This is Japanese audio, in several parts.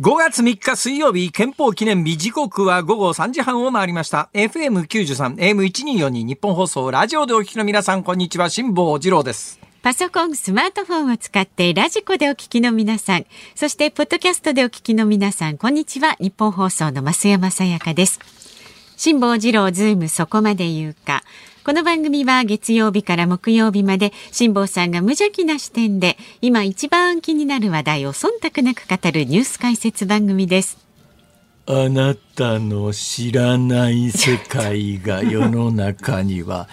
5月3日水曜日、憲法記念日時刻は午後3時半を回りました。FM93、AM1242 ニッポン放送、ラジオでお聞きの皆さん、こんにちは、辛坊治郎です。パソコン、スマートフォンを使ってラジコでお聞きの皆さん、そしてポッドキャストでお聞きの皆さん、こんにちは、ニッポン放送の増山さやかです。辛坊治郎ズームそこまで言うか。この番組は月曜日から木曜日まで辛坊さんが無邪気な視点で今一番気になる話題を忖度なく語るニュース解説番組です。あなたの知らない世界が世の中には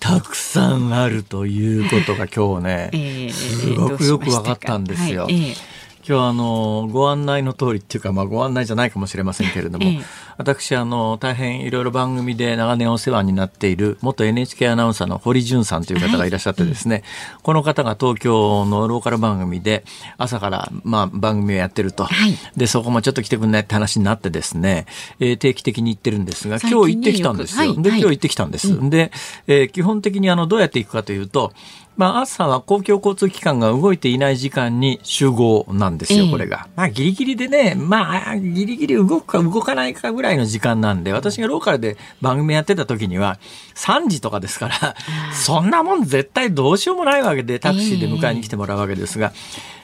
たくさんあるということが今日ね、えー、すごくよく分かったんですよ。はいえー今日あのご案内の通りっていうか、まあ、ご案内じゃないかもしれませんけれども、ええ、私あの大変いろいろ番組で長年お世話になっている元 NHK アナウンサーの堀潤さんという方がいらっしゃってですね、はいこの方が東京のローカル番組で朝からまあ番組をやってると、はい、でそこもちょっと来てくんないって話になってですね、えー、定期的に行ってるんですが今日行ってきたんですよ。で今日行ってきたんです。で、えー、基本的にあのどうやって行くかというとまあ、朝は公共交通機関が動いていない時間に集合なんですよ、これが。まあ、ギリギリでね、まあ、ギリギリ動くか動かないかぐらいの時間なんで、私がローカルで番組やってた時には、3時とかですから、そんなもん絶対どうしようもないわけで、タクシーで迎えに来てもらうわけですが、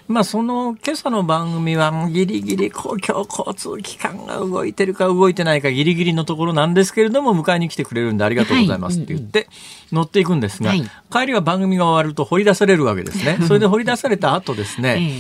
まあ、その今朝の番組はギリギリ公共交通機関が動いてるか動いてないかギリギリのところなんですけれども迎えに来てくれるんでありがとうございますって言って乗っていくんですが、帰りは番組が終わると掘り出されるわけですね。それで掘り出された後ですね、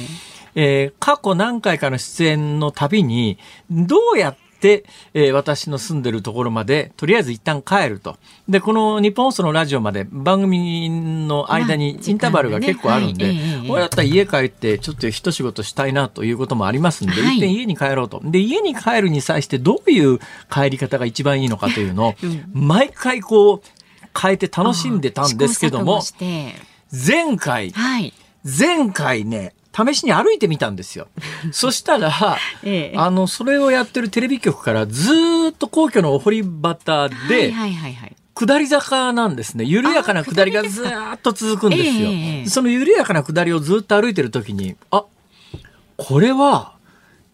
えー、過去何回かの出演のたびにどうやって、えー、私の住んでるところまで、とりあえず一旦帰ると。で、この日本放送のラジオまで番組の間にインターバルが結構あるんで、これだったら家帰ってちょっと一仕事したいなということもありますんで、はい、一遍家に帰ろうと。で、家に帰るに際してどういう帰り方が一番いいのかというのを、毎回こう変えて楽しんでたんですけども、前回、はい、前回ね、試しに歩いてみたんですよ。そしたら、ええ、あの、それをやってるテレビ局からずっと皇居のお堀端で、下り坂なんですね。緩やかな下りがずっと続くんですよ。え、その緩やかな下りをずっと歩いてる時に、あ、これは、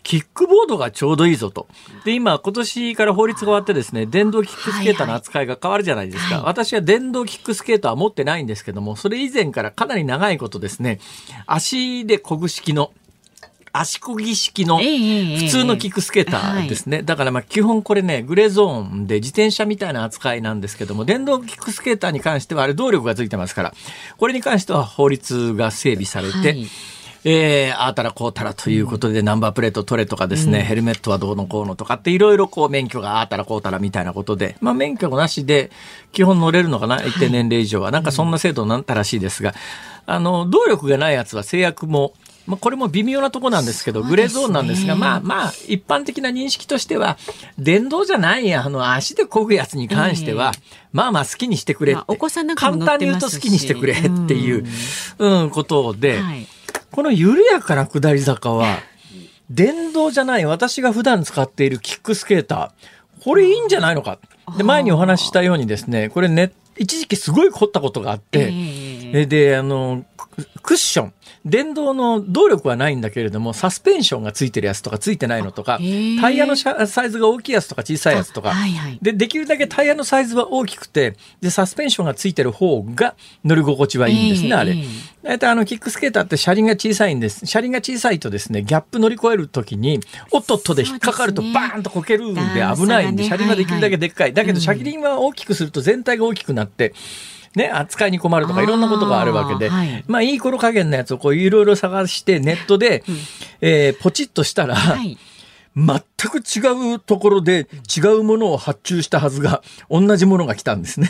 キックボードがちょうどいいぞと。で、今、今年から法律が終わってですね、電動キックスケーターの扱いが変わるじゃないですか。はいはい、私は電動キックスケーターは持ってないんですけども、それ以前からかなり長いことですね、足で漕ぐ式の、足漕ぎ式の普通のキックスケーターですね。だからまあ基本これね、グレーゾーンで自転車みたいな扱いなんですけども、電動キックスケーターに関してはあれ動力がついてますから、これに関しては法律が整備されて、はいえー、ああたらこうたらということで、ナンバープレート取れとかですね、うん、ヘルメットはどうのこうのとかっていろいろこう免許がああたらこうたらみたいなことで、まあ免許なしで基本乗れるのかな、一定年齢以上は。なんかそんな制度になったらしいですが、あの、動力がないやつは制約もまあ、これも微妙なとこなんですけど、グレーゾーンなんですが、まあまあ、一般的な認識としては、電動じゃないあの、足で漕ぐやつに関しては、まあまあ好きにしてくれって、お子さんなんか簡単に言うと好きにしてくれっていう、うん、ことで、はいこの緩やかな下り坂は、電動じゃない私が普段使っているキックスケーター、これいいんじゃないのか。で、前にお話ししたようにですね、これね、一時期すごい凝ったことがあって、えー、で、あの、クッション。電動の動力はないんだけれども、サスペンションがついてるやつとかついてないのとか、タイヤのサイズが大きいやつとか小さいやつとか、はいはい、で、できるだけタイヤのサイズは大きくて、で、サスペンションがついてる方が乗り心地はいいんですね、あれ。大体あの、キックスケーターって車輪が小さいんです。車輪が小さいとですね、ギャップ乗り越えるときに、おっとっとで引っかかるとバーンとこけるんで危ないんで、車輪ができるだけでっかい。だけど車輪は大きくすると全体が大きくなって、ね、扱いに困るとかいろんなことがあるわけで、はい、まあいい頃加減のやつをこういろいろ探してネットで、うん、えー、ポチッとしたら、はい全く違うところで違うものを発注したはずが同じものが来たんですね。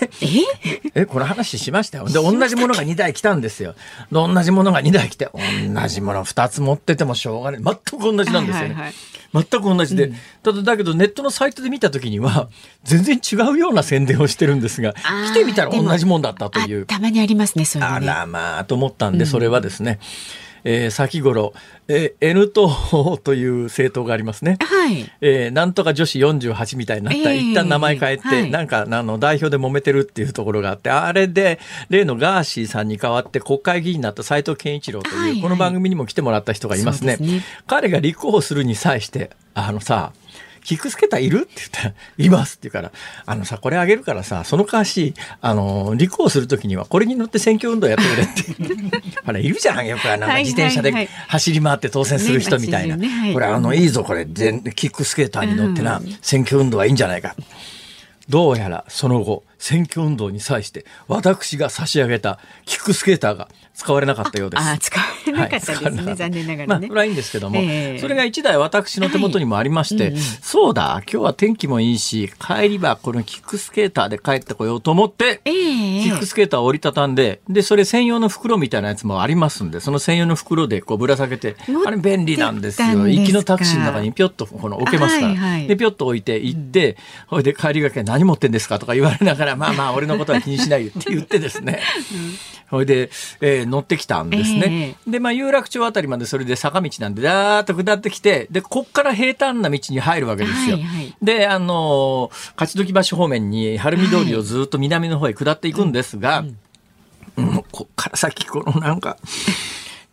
え？えこの話しましたよ。で同じものが2台来たんですよ。同じものが2台来て同じもの2つ持っててもしょうがない全く同じなんですよね。はいはいはい全く同じで、うん、ただだけどネットのサイトで見た時には 全然違うような宣伝をしてるんですが来てみたら同じもんだったという。たまにありますねそれね。あらまあと思ったんで、それはですね、えー、先頃、えー、N 党という政党がありますね。はい。えー、なんとか女子48みたいになった、えー、一旦名前変えて、はい、なんかあの代表で揉めてるっていうところがあって、あれで例のガーシーさんに代わって国会議員になった斉藤健一郎という、はいはい、この番組にも来てもらった人がいますね。すね彼が立候補するに際して、あのさ、キックスケーターいる？って言ったら、いますって言うから、あのさ、これあげるからさ、その代わし、あの、立候補するときにはこれに乗って選挙運動やってくれって。ほら、いるじゃん、やっぱなんか自転車で走り回って当選する人みたいな。これ、あの、いいぞ、これ、キックスケーターに乗ってな、選挙運動はいいんじゃないか。どうやらその後、選挙運動に際して私が差し上げたキックスケーターが使われなかったようです。あ使われなかったですね、はい、残念ながらね。まあ、それはいいんですけども、えー、それが一台私の手元にもありまして、はいうんうん、そうだ、今日は天気もいいし、帰りはこのキックスケーターで帰ってこようと思って、えー、キックスケーターを折りたたんで、で、それ専用の袋みたいなやつもありますんで、その専用の袋でこうぶら下げて、あれ便利なんですよ。行きのタクシーの中にぴょっとこの置けますから。はいはい、で、ぴょっと置いて行って、ほ、うん、いで帰りがけ何持ってんですか？とか言われながら、まあまあ俺のことは気にしないよって言ってですね、それで、えー、乗ってきたんですね。えー、で、まあ有楽町あたりまでそれで坂道なんで、だーっと下ってきて、で、こっから平坦な道に入るわけですよ。はいはい、で、あの勝ど橋方面に晴海通りをずっと南の方へ下っていくんですが、はい。うん、こっから先このなんか、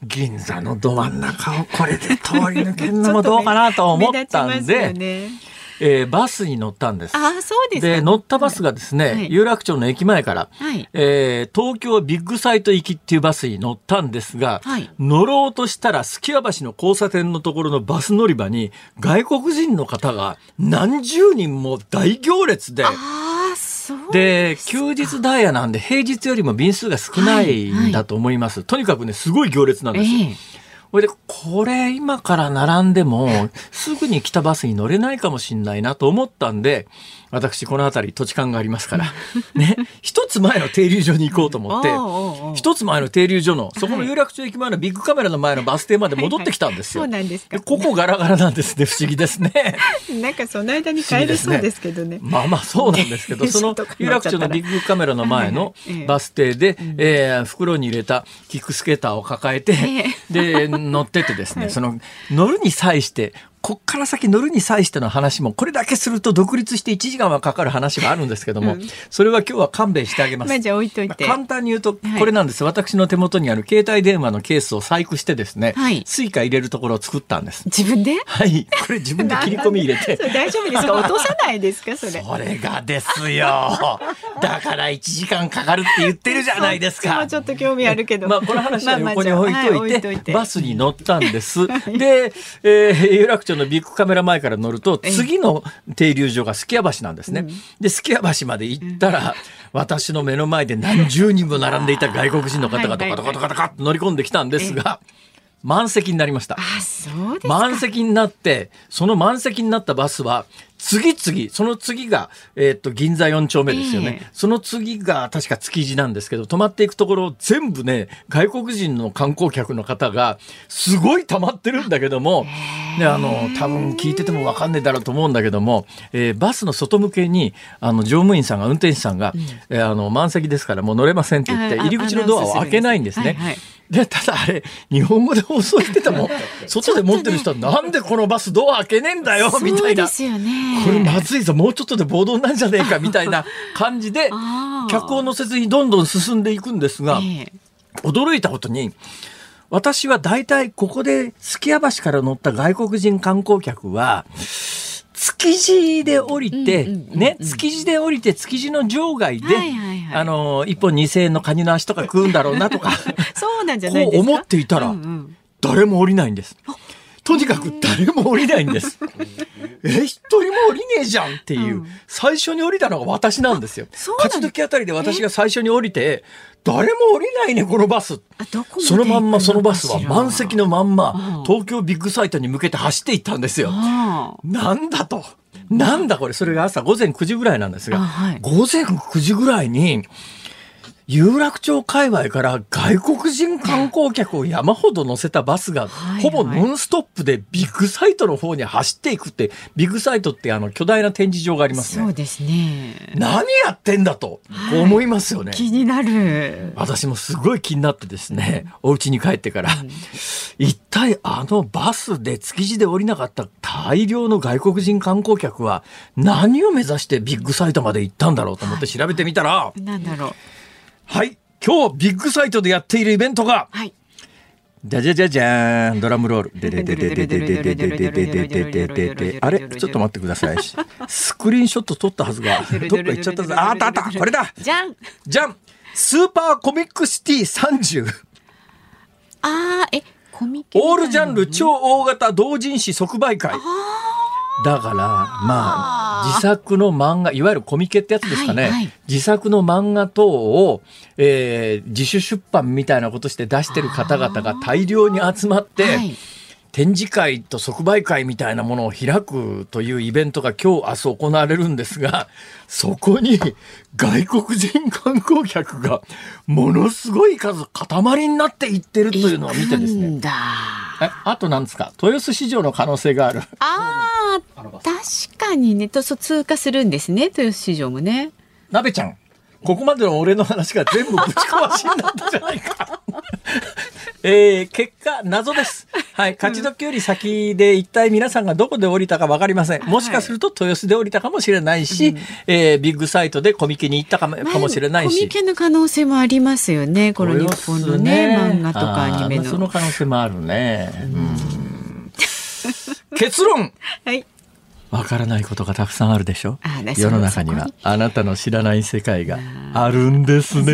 銀座のど真ん中をこれで通り抜けるのもどうかなと思ったんで、えー、バスに乗ったんです。あそうですで乗ったバスがですね、はい、有楽町の駅前から、はい、えー、東京ビッグサイト行きっていうバスに乗ったんですが、はい、乗ろうとしたらすき家橋の交差点のところのバス乗り場に外国人の方が何十人も大行列で。で休日ダイヤなんで平日よりも便数が少ないんだと思います、はいはい、とにかくねすごい行列なんですよ。えーそれで、これ今から並んでも、すぐに来たバスに乗れないかもしんないなと思ったんで、私この辺り土地勘がありますから。ね。一つ前の停留所に行こうと思って一つ前の停留所のそこの有楽町駅前のビッグカメラの前のバス停まで戻ってきたんですよ。はい。はい、そうなんですか。ここガラガラなんですね。不思議ですね。なんかその間に帰れそうですけどね。ねまあまあそうなんですけど その有楽町のビッグカメラの前のバス停で、えー、袋に入れたキックスケーターを抱えて、で乗っててですね、はい、その乗るに際してこっから先乗るに際しての話もこれだけすると独立して1時間はかかる話があるんですけども、うん、それは今日は勘弁してあげます。まあ、じゃあ置いといて。簡単に言うとこれなんです、はい、私の手元にある携帯電話のケースを細工してですね、はい、スイカ入れるところを作ったんです。自分で？はいこれ自分で切り込み入れて。大丈夫ですか？落とさないですか？それ。それがですよ。だから1時間かかるって言ってるじゃないですか。ちょっと興味あるけど。まあこの話は横に置いといて,、いてバスに乗ったんです。で、えー、有楽町のビッグカメラ前から乗ると次の停留所がすき家橋なんですね。で、すき家橋まで行ったら、私の目の前で何十人も並んでいた外国人の方が ドカドカドカドカと乗り込んできたんですが、満席になりました。満席になって、その満席になったバスは、次々、その次が、えー、っと、銀座4丁目ですよね、えー、その次が確か築地なんですけど、泊まっていくところ全部ね、外国人の観光客の方が、すごい溜まってるんだけども、で、あの、多分聞いててもわかんねえだろうと思うんだけども、えー、バスの外向けに、あの、乗務員さんが、運転手さんが、うん、えー、あの、満席ですからもう乗れませんって言って、入り口のドアを開けないんですね。で、ただあれ、日本語で放送してたもん。外で持ってる人は、なんでこのバスドア開けねえんだよ、みたいな。これまずいぞ、もうちょっとで暴動なんじゃねえか、みたいな 感じで、客を乗せずにどんどん進んでいくんですが、驚いたことに、私は大体ここで、すき家橋から乗った外国人観光客は、築地で降りて、ね、築地で降りて、築地の場外で、あの、一本二千円のカニの足とか食うんだろうなとか、そうなんじゃないこう思っていたら、誰も降りないんです。とにかく誰も降りないんです。え、一人も降りねえじゃんっていう、最初に降りたのが私なんですよ。勝どきあたりで私が最初に降りて、誰も降りないね、このバス。そのまんまそのバスは満席のまんま、東京ビッグサイトに向けて走っていったんですよ。なんだと。なんだこれ、それが朝午前9時ぐらいなんですが、はい、午前9時ぐらいに、有楽町界隈から外国人観光客を山ほど乗せたバスが、ほぼノンストップでビッグサイトの方に走っていくって、ビッグサイトってあの巨大な展示場がありますね。そうですね。何やってんだと、思いますよね。気になる。私もすごい気になってですね、お家に帰ってから、うん、一体あのバスで築地で降りなかった大量の外国人観光客は何を目指してビッグサイトまで行ったんだろうと思って調べてみたら、なんだろう。はい。今日ビッグサイトでやっているイベントが、はい。じゃじゃじゃじゃーんドラムロール でででででででででででででであれちょっと待ってくださいスクリーンショット撮ったはずがどっか行っちゃったぞああったあったこれだじゃんじゃんスーパーコミックシティ30ああえコミオールジャンル超大型同人誌即売会だからまあ自作の漫画いわゆるコミケってやつですかね、はいはい、自作の漫画等を、えー、自主出版みたいなことして出してる方々が大量に集まって、はい展示会と即売会みたいなものを開くというイベントが今日明日行われるんですが そこに外国人観光客がものすごい数塊になっていってるというのを見てですね。えあとなんですか？豊洲市場の可能性がある。ああ確かにねとそ通過するんですね豊洲市場もね。鍋ちゃんここまでの俺の話が全部ぶち壊しになったじゃないか えー、結果、謎です。はい。勝ち時より先で一体皆さんがどこで降りたか分かりません。もしかすると豊洲で降りたかもしれないし、はい、えー、ビッグサイトでコミケに行ったかも,、かもしれないし。コミケの可能性もありますよね。この日本のね、ね漫画とかアニメの。その可能性もあるね。うん 結論はいわからないことがたくさんあるでしょ？世の中には。あなたの知らない世界があるんですね。そこ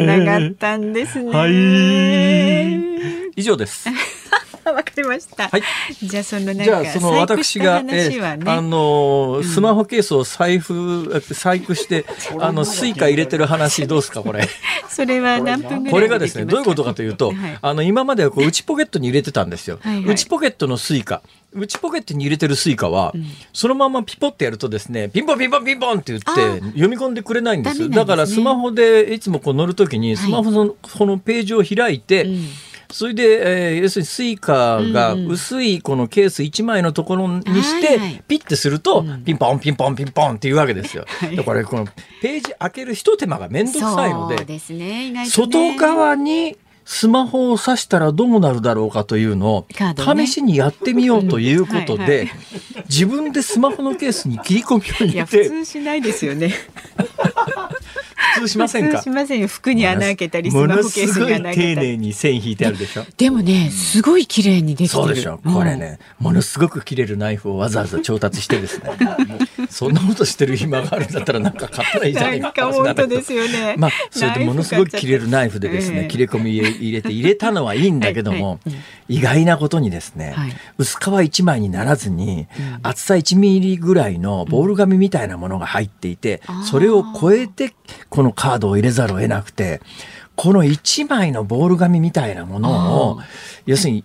に繋がったんですね。はい。以上です わかりました。はい。じゃあそのじゃあその私が、ね、えあのスマホケースを財布細工して あのスイカ入れてる話どうですかこれ。それは何分ぐらいこれがですねどういうことかというと、はい、あの今まではこう内ポケットに入れてたんですよ。はいはい、内ポケットのスイカ。内ポケットに入れてるスイカは、うん、そのままピポってやるとですねピンポンピンポンピンポンって言って読み込んでくれないんです、ね、だからスマホでいつもこう乗るときにスマホのこのページを開いて、うんそれで、えー、要するにスイカが薄いこのケース1枚のところにして、ピッてすると、ピンポンピンポンピンポンっていうわけですよ。だからこのページ開けるひと手間が面倒くさいので、外側にスマホを指したらどうなるだろうかというのを、試しにやってみようということで、自分でスマホのケースに切り込みを入れて。普通しないですよね。普通しませんか？しませんよ。服に穴開けたりスマホケースに穴開けたり丁寧に線引いてあるでしょ？でもねすごい綺麗にできてる。そうでしょ？これね、ものすごく切れるナイフをわざわざ調達してですね。そんなことしてる暇があるんだったらなんか買ったらいいじゃないかなんか本当ですよね。まあそれでものすごく切れるナイフでですね、切れ込み入れて入れたのはいいんだけども、意外なことにですね、薄皮一枚にならずに、厚さ1ミリぐらいのボール紙みたいなものが入っていて、それを超えてこのカードを入れざるを得なくて、この1枚のボール紙みたいなものを、要するに、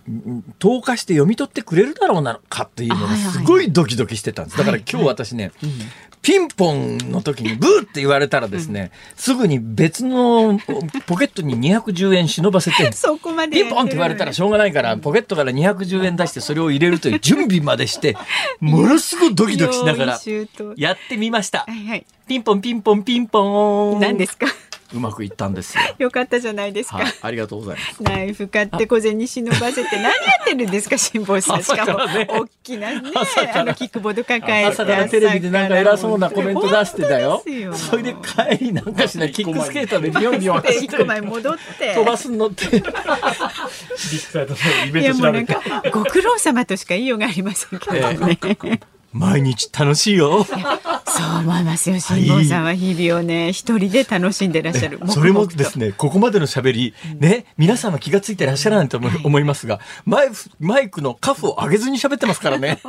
透過して読み取ってくれるだろうなかっていうのがすごいドキドキしてたんです。だから今日私ね、ピンポンの時にブーって言われたらですね、すぐに別のポケットに210円忍ばせて、ピンポンって言われたらしょうがないから、ポケットから210円出してそれを入れるという準備までして、ものすごいドキドキしながらやってみました。ピンポンピンポンピンポン。何ですか？うまくいったんですよ。よかったじゃないですか。ありがとうございます。ナイフ買って小銭忍ばせて何やってるんですか 辛抱さん。しかも大きなね、あのキックボード抱えて朝からテレビでなんか偉そうなコメント出してたよ。それで帰りなんかしないキックスケーターでビヨンビヨン走って。枚戻って飛ばすのって。いやもうなんかご苦労様としか言いようがありませんけどね。毎日楽しいよ。そう思いますよ。辛坊さんは日々をね、一人で楽しんでらっしゃる。それもですね、ここまでの喋り、ね、皆さんは気がついてらっしゃらないと思,、思いますが、マイマイクのカフを上げずに喋ってますからね。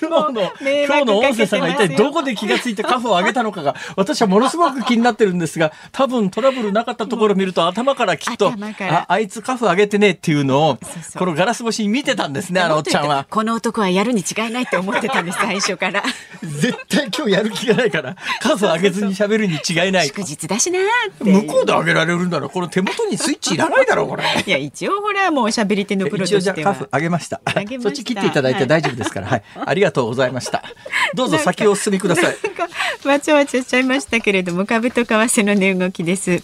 今日の今日の音声さんが一体どこで気がついてカフを上げたのかが私はものすごく気になってるんですが多分トラブルなかったところを見ると頭からきっとああいつカフ上げてねっていうのをこのガラス越しに見てたんですねあのおっちゃんは。この男はやるに違いないって思ってたんです最初から。絶対今日やる気がないからカフ上げずに喋るに違いない。祝日だしな向こうで上げられるんだろこの手元にスイッチいらないだろうこれ。いや一応ほらもう喋り手のプロとしては。カフ上げました。そっち切っていただいて大丈夫ですから、はい、ありがとうございました。どうぞ先をお進みください。わちゃわちゃしちゃいましたけれども株と為替の値動きです。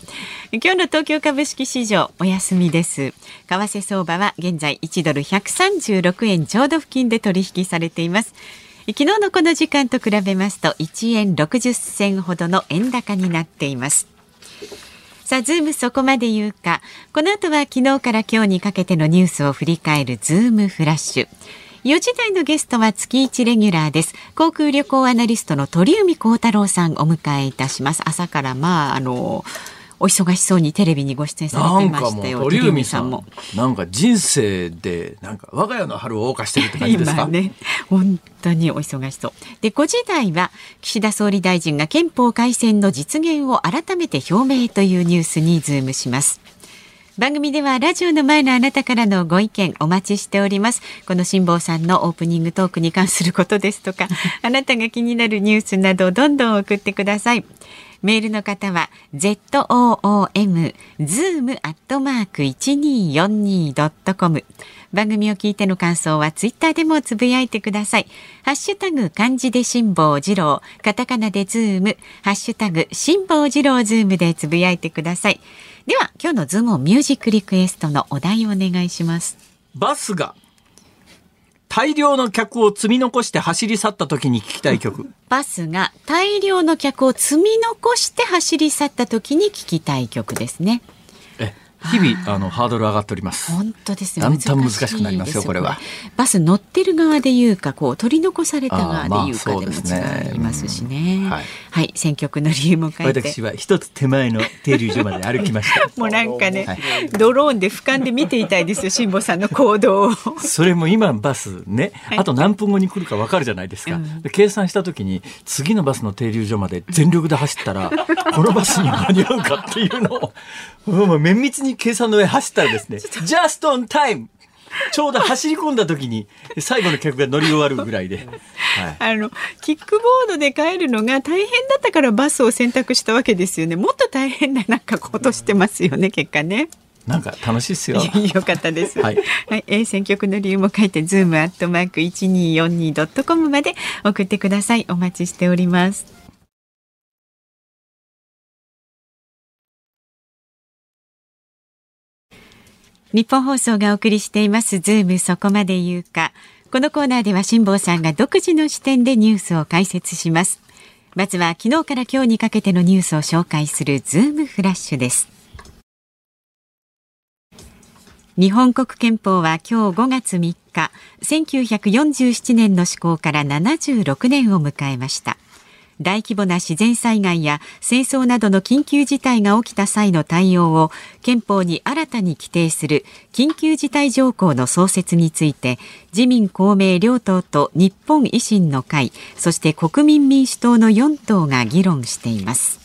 今日の東京株式市場お休みです。為替相場は現在1ドル136円ちょうど付近で取引されています。昨日のこの時間と比べますと1円60銭ほどの円高になっています。さあ、ズームそこまで言うか。この後は昨日から今日にかけてのニュースを振り返るズームフラッシュ。4時台のゲストは月1レギュラーです。航空旅行アナリストの鳥海高太朗さんお迎えいたします。朝からまあ、あの、お忙しそうにテレビにご出演されてましたよ。鳥海さんも。なんか人生で、なんか我が家の春を謳歌してるって感じですか？ね。本当にお忙しそう。で、5時台は岸田総理大臣が憲法改正の実現を改めて表明というニュースにズームします。番組ではラジオの前のあなたからのご意見お待ちしております。この辛坊さんのオープニングトークに関することですとか あなたが気になるニュースなどどんどん送ってください。メールの方は zoom zoom アットマーク一二四二ドットコム番組を聞いての感想はツイッターでもつぶやいてください。ハッシュタグ漢字で辛坊治郎、カタカナでズーム、ハッシュタグ辛坊治郎ズームでつぶやいてください。では今日のズームオンミュージックリクエストのお題をお願いします。バスが大量の客を積み残して走り去った時に聞きたい曲。バスが大量の客を積み残して走り去った時に聞きたい曲ですね。日々あのハードル上がっております。本当ですよ。だんだん難しくなりますよこれは。バス乗ってる側で言うかこう取り残された側で言うかでも違いますしね。ねはい、はい、選曲の理由も書いて。私は一つ手前の停留所まで歩きました。もうなんかね、はい、ドローンで俯瞰で見ていたいですよ辛坊さんの行動を。それも今バスね、あと何分後に来るかわかるじゃないですか。計算した時に次のバスの停留所まで全力で走ったら このバスに間に合うかっていうのをもう綿密に計算の上走ったらですね、just on time! ちょうど走り込んだ時に最後の客が乗り終わるぐらいで、はい、あのキックボードで帰るのが大変だったからバスを選択したわけですよねもっと大変ななんかことしてますよね結果ね。なんか楽しいですよ。よかったです。はい、はい、えー、選曲の理由も書いて、ズームアットマーク一二四二ドットコムまで送ってください。お待ちしております。ニッポン放送がお送りしていますズームそこまで言うか。このコーナーでは辛坊さんが独自の視点でニュースを解説します。まずは昨日から今日にかけてのニュースを紹介するズームフラッシュです。日本国憲法は今日5月3日1947年の施行から76年を迎えました。大規模な自然災害や戦争などの緊急事態が起きた際の対応を憲法に新たに規定する緊急事態条項の創設について自民公明両党と日本維新の会そして国民民主党の4党が議論しています。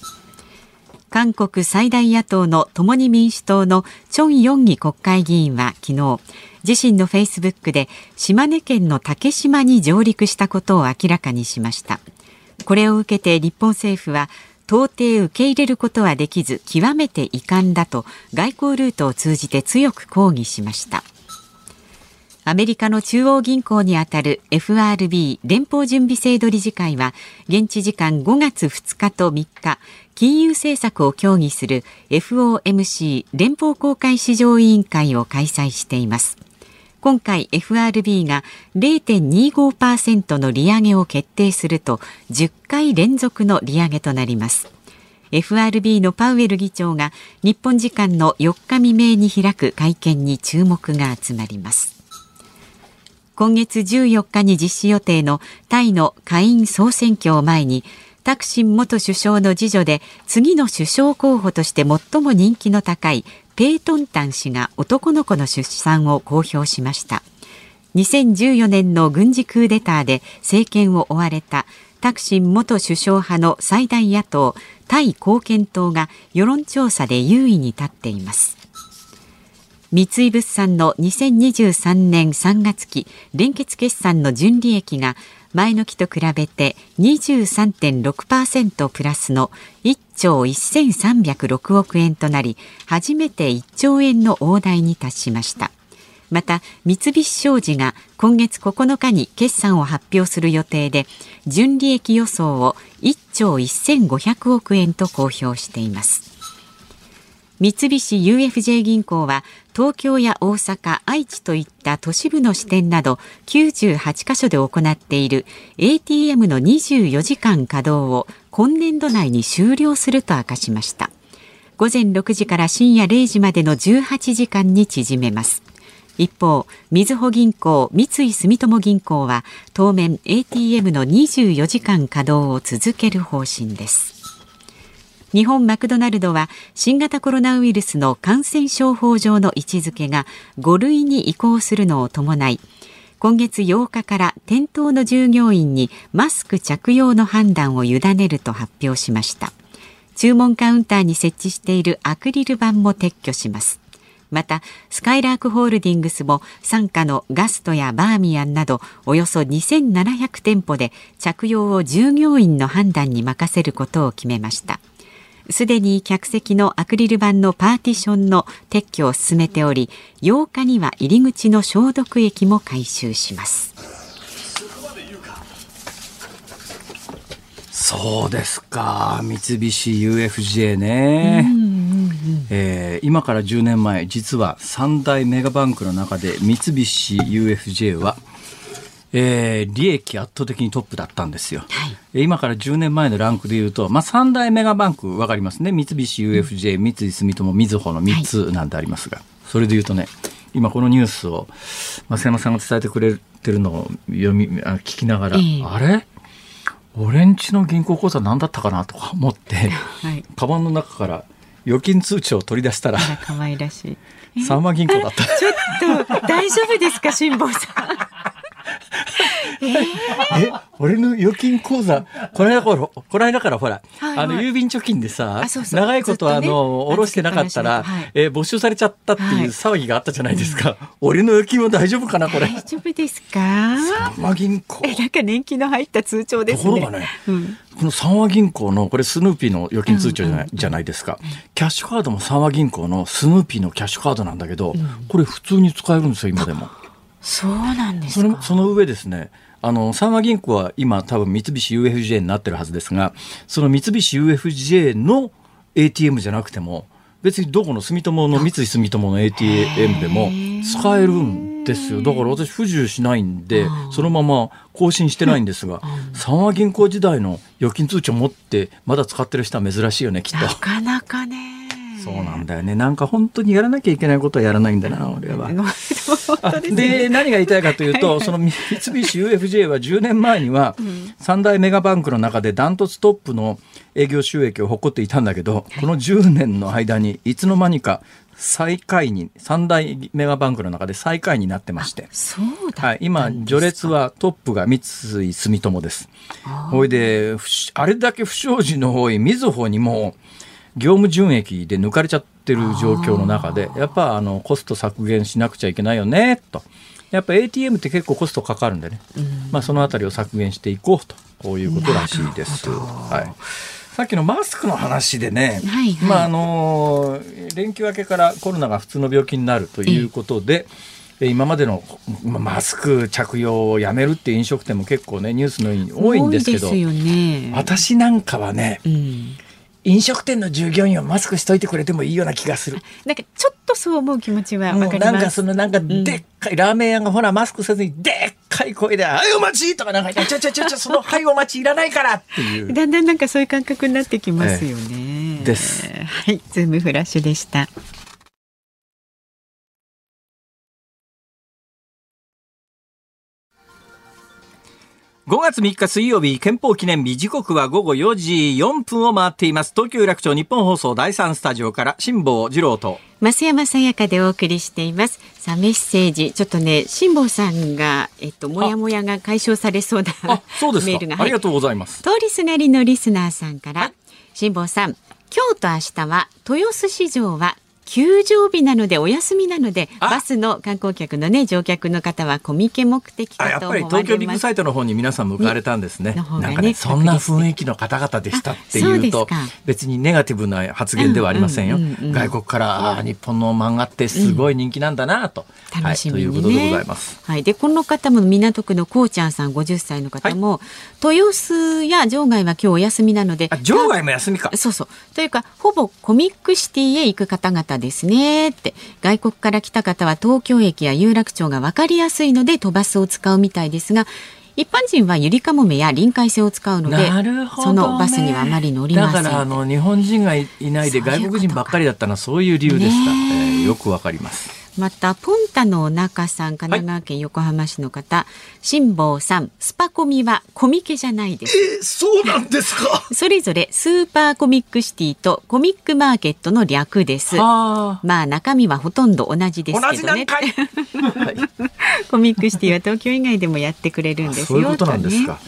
韓国最大野党の共に民主党のチョン・ヨンギ国会議員は昨日自身のフェイスブックで島根県の竹島に上陸したことを明らかにしました。これを受けて日本政府は到底受け入れることはできず極めて遺憾だと外交ルートを通じて強く抗議しました。アメリカの中央銀行にあたる FRB 連邦準備制度理事会は現地時間5月2日と3日金融政策を協議する FOMC 連邦公開市場委員会を開催しています。今回 FRB が0.25%の利上げを決定すると10回連続の利上げとなります。FRB のパウエル議長が日本時間の4日未明に開く会見に注目が集まります。今月14日に実施予定のタイの下院総選挙を前にタクシン元首相の次女で次の首相候補として最も人気の高いペートンタン氏が男の子の出産を公表しました。2014年の軍事クーデターで政権を追われたタクシン元首相派の最大野党タイ貢献党が世論調査で優位に立っています。三井物産の2023年3月期連結決算の純利益が前の期と比べて23.6%プラスの1兆1306億円となり初めて1兆円の大台に達しました。また三菱商事が今月9日に決算を発表する予定で純利益予想を1兆1500億円と公表しています。三菱 UFJ 銀行は東京や大阪、愛知といった都市部の支店など98カ所で行っている ATM の24時間稼働を今年度内に終了すると明かしました午前6時から深夜0時までの18時間に縮めます一方、みずほ銀行、三井住友銀行は当面 ATM の24時間稼働を続ける方針です。日本マクドナルドは新型コロナウイルスの感染症法上の位置づけが5類に移行するのを伴い今月8日から店頭の従業員にマスク着用の判断を委ねると発表しました。注文カウンターに設置しているアクリル板も撤去します。またスカイラークホールディングスも傘下のガストやバーミヤンなどおよそ2700店舗で着用を従業員の判断に任せることを決めました。すでに客席のアクリル板のパーティションの撤去を進めており8日には入り口の消毒液も回収します。そうですか。三菱 UFJ ね、うんうんうん。えー、今から10年前実は三大メガバンクの中で三菱 UFJ はえー、利益圧倒的にトップだったんですよ、はい、今から10年前のランクでいうと、まあ、三大メガバンク分かりますね。三菱 UFJ、三井住友みずほの3つなんてありますが、はい、それでいうとね今このニュースを増山さんが伝えてくれてるのを読み聞きながら、えー、あれ？俺んちの銀行口座何だったかなとか思って、はい、カバンの中から預金通帳を取り出したら可愛らしい。三和銀行だった。ちょっと大丈夫ですか辛坊さん え俺の預金口座この間からこの間からほら、はい。はい、あの郵便貯金でさ長いことあの、下ろしてなかったら、はい、え没収されちゃったっていう騒ぎがあったじゃないですか、はい、俺の預金も大丈夫かなこれ。大丈夫ですか？三和銀行。えなんか年金の入った通帳ですね。ところがね、うん、この三和銀行のこれスヌーピーの預金通帳じゃないうん。うん、じゃないですか。キャッシュカードも三和銀行のスヌーピーのキャッシュカードなんだけど、うん、これ普通に使えるんですよ今でも。そうなんですそのその上ですね。あの三和銀行は今多分三菱 UFJ になってるはずですがその三菱 UFJ の ATM じゃなくても別にどこの住友の三井住友の ATM でも使えるんですよ。だから私不自由しないんでそのまま更新してないんですが 三和銀行時代の預金通帳持ってまだ使ってる人は珍しいよねきっと。なかなかねそうなんだよね。なんか本当にやらなきゃいけないことはやらないんだな俺は。で何が言いたいかというとその三菱 UFJ は10年前には三大メガバンクの中でダントツトップの営業収益を誇っていたんだけどこの10年の間にいつの間にか最下位に三大メガバンクの中で最下位になってまして。はい、今序列はトップが三井住友です。ほいであれだけ不祥事の多いみずほにも業務純益で抜かれちゃってる状況の中でやっぱあのコスト削減しなくちゃいけないよねと。やっぱ ATM って結構コストかかるんでね、まあ、そのあたりを削減していこうとこういうことらしいです。はい。さっきのマスクの話でね、はいはい、まああの連休明けからコロナが普通の病気になるということで、今までのマスク着用をやめるっていう飲食店も結構ねニュースのように多いんですけど、ね、私なんかはね、うん飲食店の従業員はマスクしといてくれてもいいような気がする。なんかちょっとそう思う気持ちはわかります。なんかそのなんかでっかい、うん、ラーメン屋がほらマスクせずにでっかい声で「はいお待ち!」とかなんか「ちょちょちょちょそのはいお待ちいらないから」っていう。だんだんなんかそういう感覚になってきますよね。ええ、です。はい、ズームフラッシュでした。5月3日水曜日、憲法記念日、時刻は午後4時4分を回っています。東京有楽町日本放送第3スタジオから、辛坊治郎と。増山さやかでお送りしています。さあ、メッセージ、ちょっとね、辛坊さんが、えっと、もやもやが解消されそうなそうですメールが。ありがとうございます。通りすがりのリスナーさんから、辛、坊、さん、今日と明日は、豊洲市場は休場日なのでお休みなのでバスの観光客のね乗客の方はコミケ目的かと思われます。やっぱり東京ビッグサイトの方に皆さん向かわれたんですね。ねなんかねそんな雰囲気の方々でしたっていうと別にネガティブな発言ではありませんよ。外国から日本の漫画ってすごい人気なんだなと、うん、楽しみに、ね。はい、ということでございます。はい。でこの方も港区のこうちゃんさん50歳の方も、はい、豊洲や場外は今日お休みなので場外も休みか。そうそう。というかほぼコミックシティへ行く方々ですね。って。外国から来た方は東京駅や有楽町が分かりやすいので飛ばすを使うみたいですが一般人はゆりかもめや臨海線を使うので、ね、そのバスにはあまり乗りません。だからあの日本人がいないで外国人ばっかりだったのはそういう理由でした、ね、えー、よくわかりますまたポンタの中さん神奈川県横浜市の方、辛坊さんスパコミはコミケじゃないです。えー、そうなんですか？それぞれスーパーコミックシティとコミックマーケットの略です。まあ中身はほとんど同じですけどね。コミックシティは東京以外でもやってくれるんですよそういうことなんですか、ね、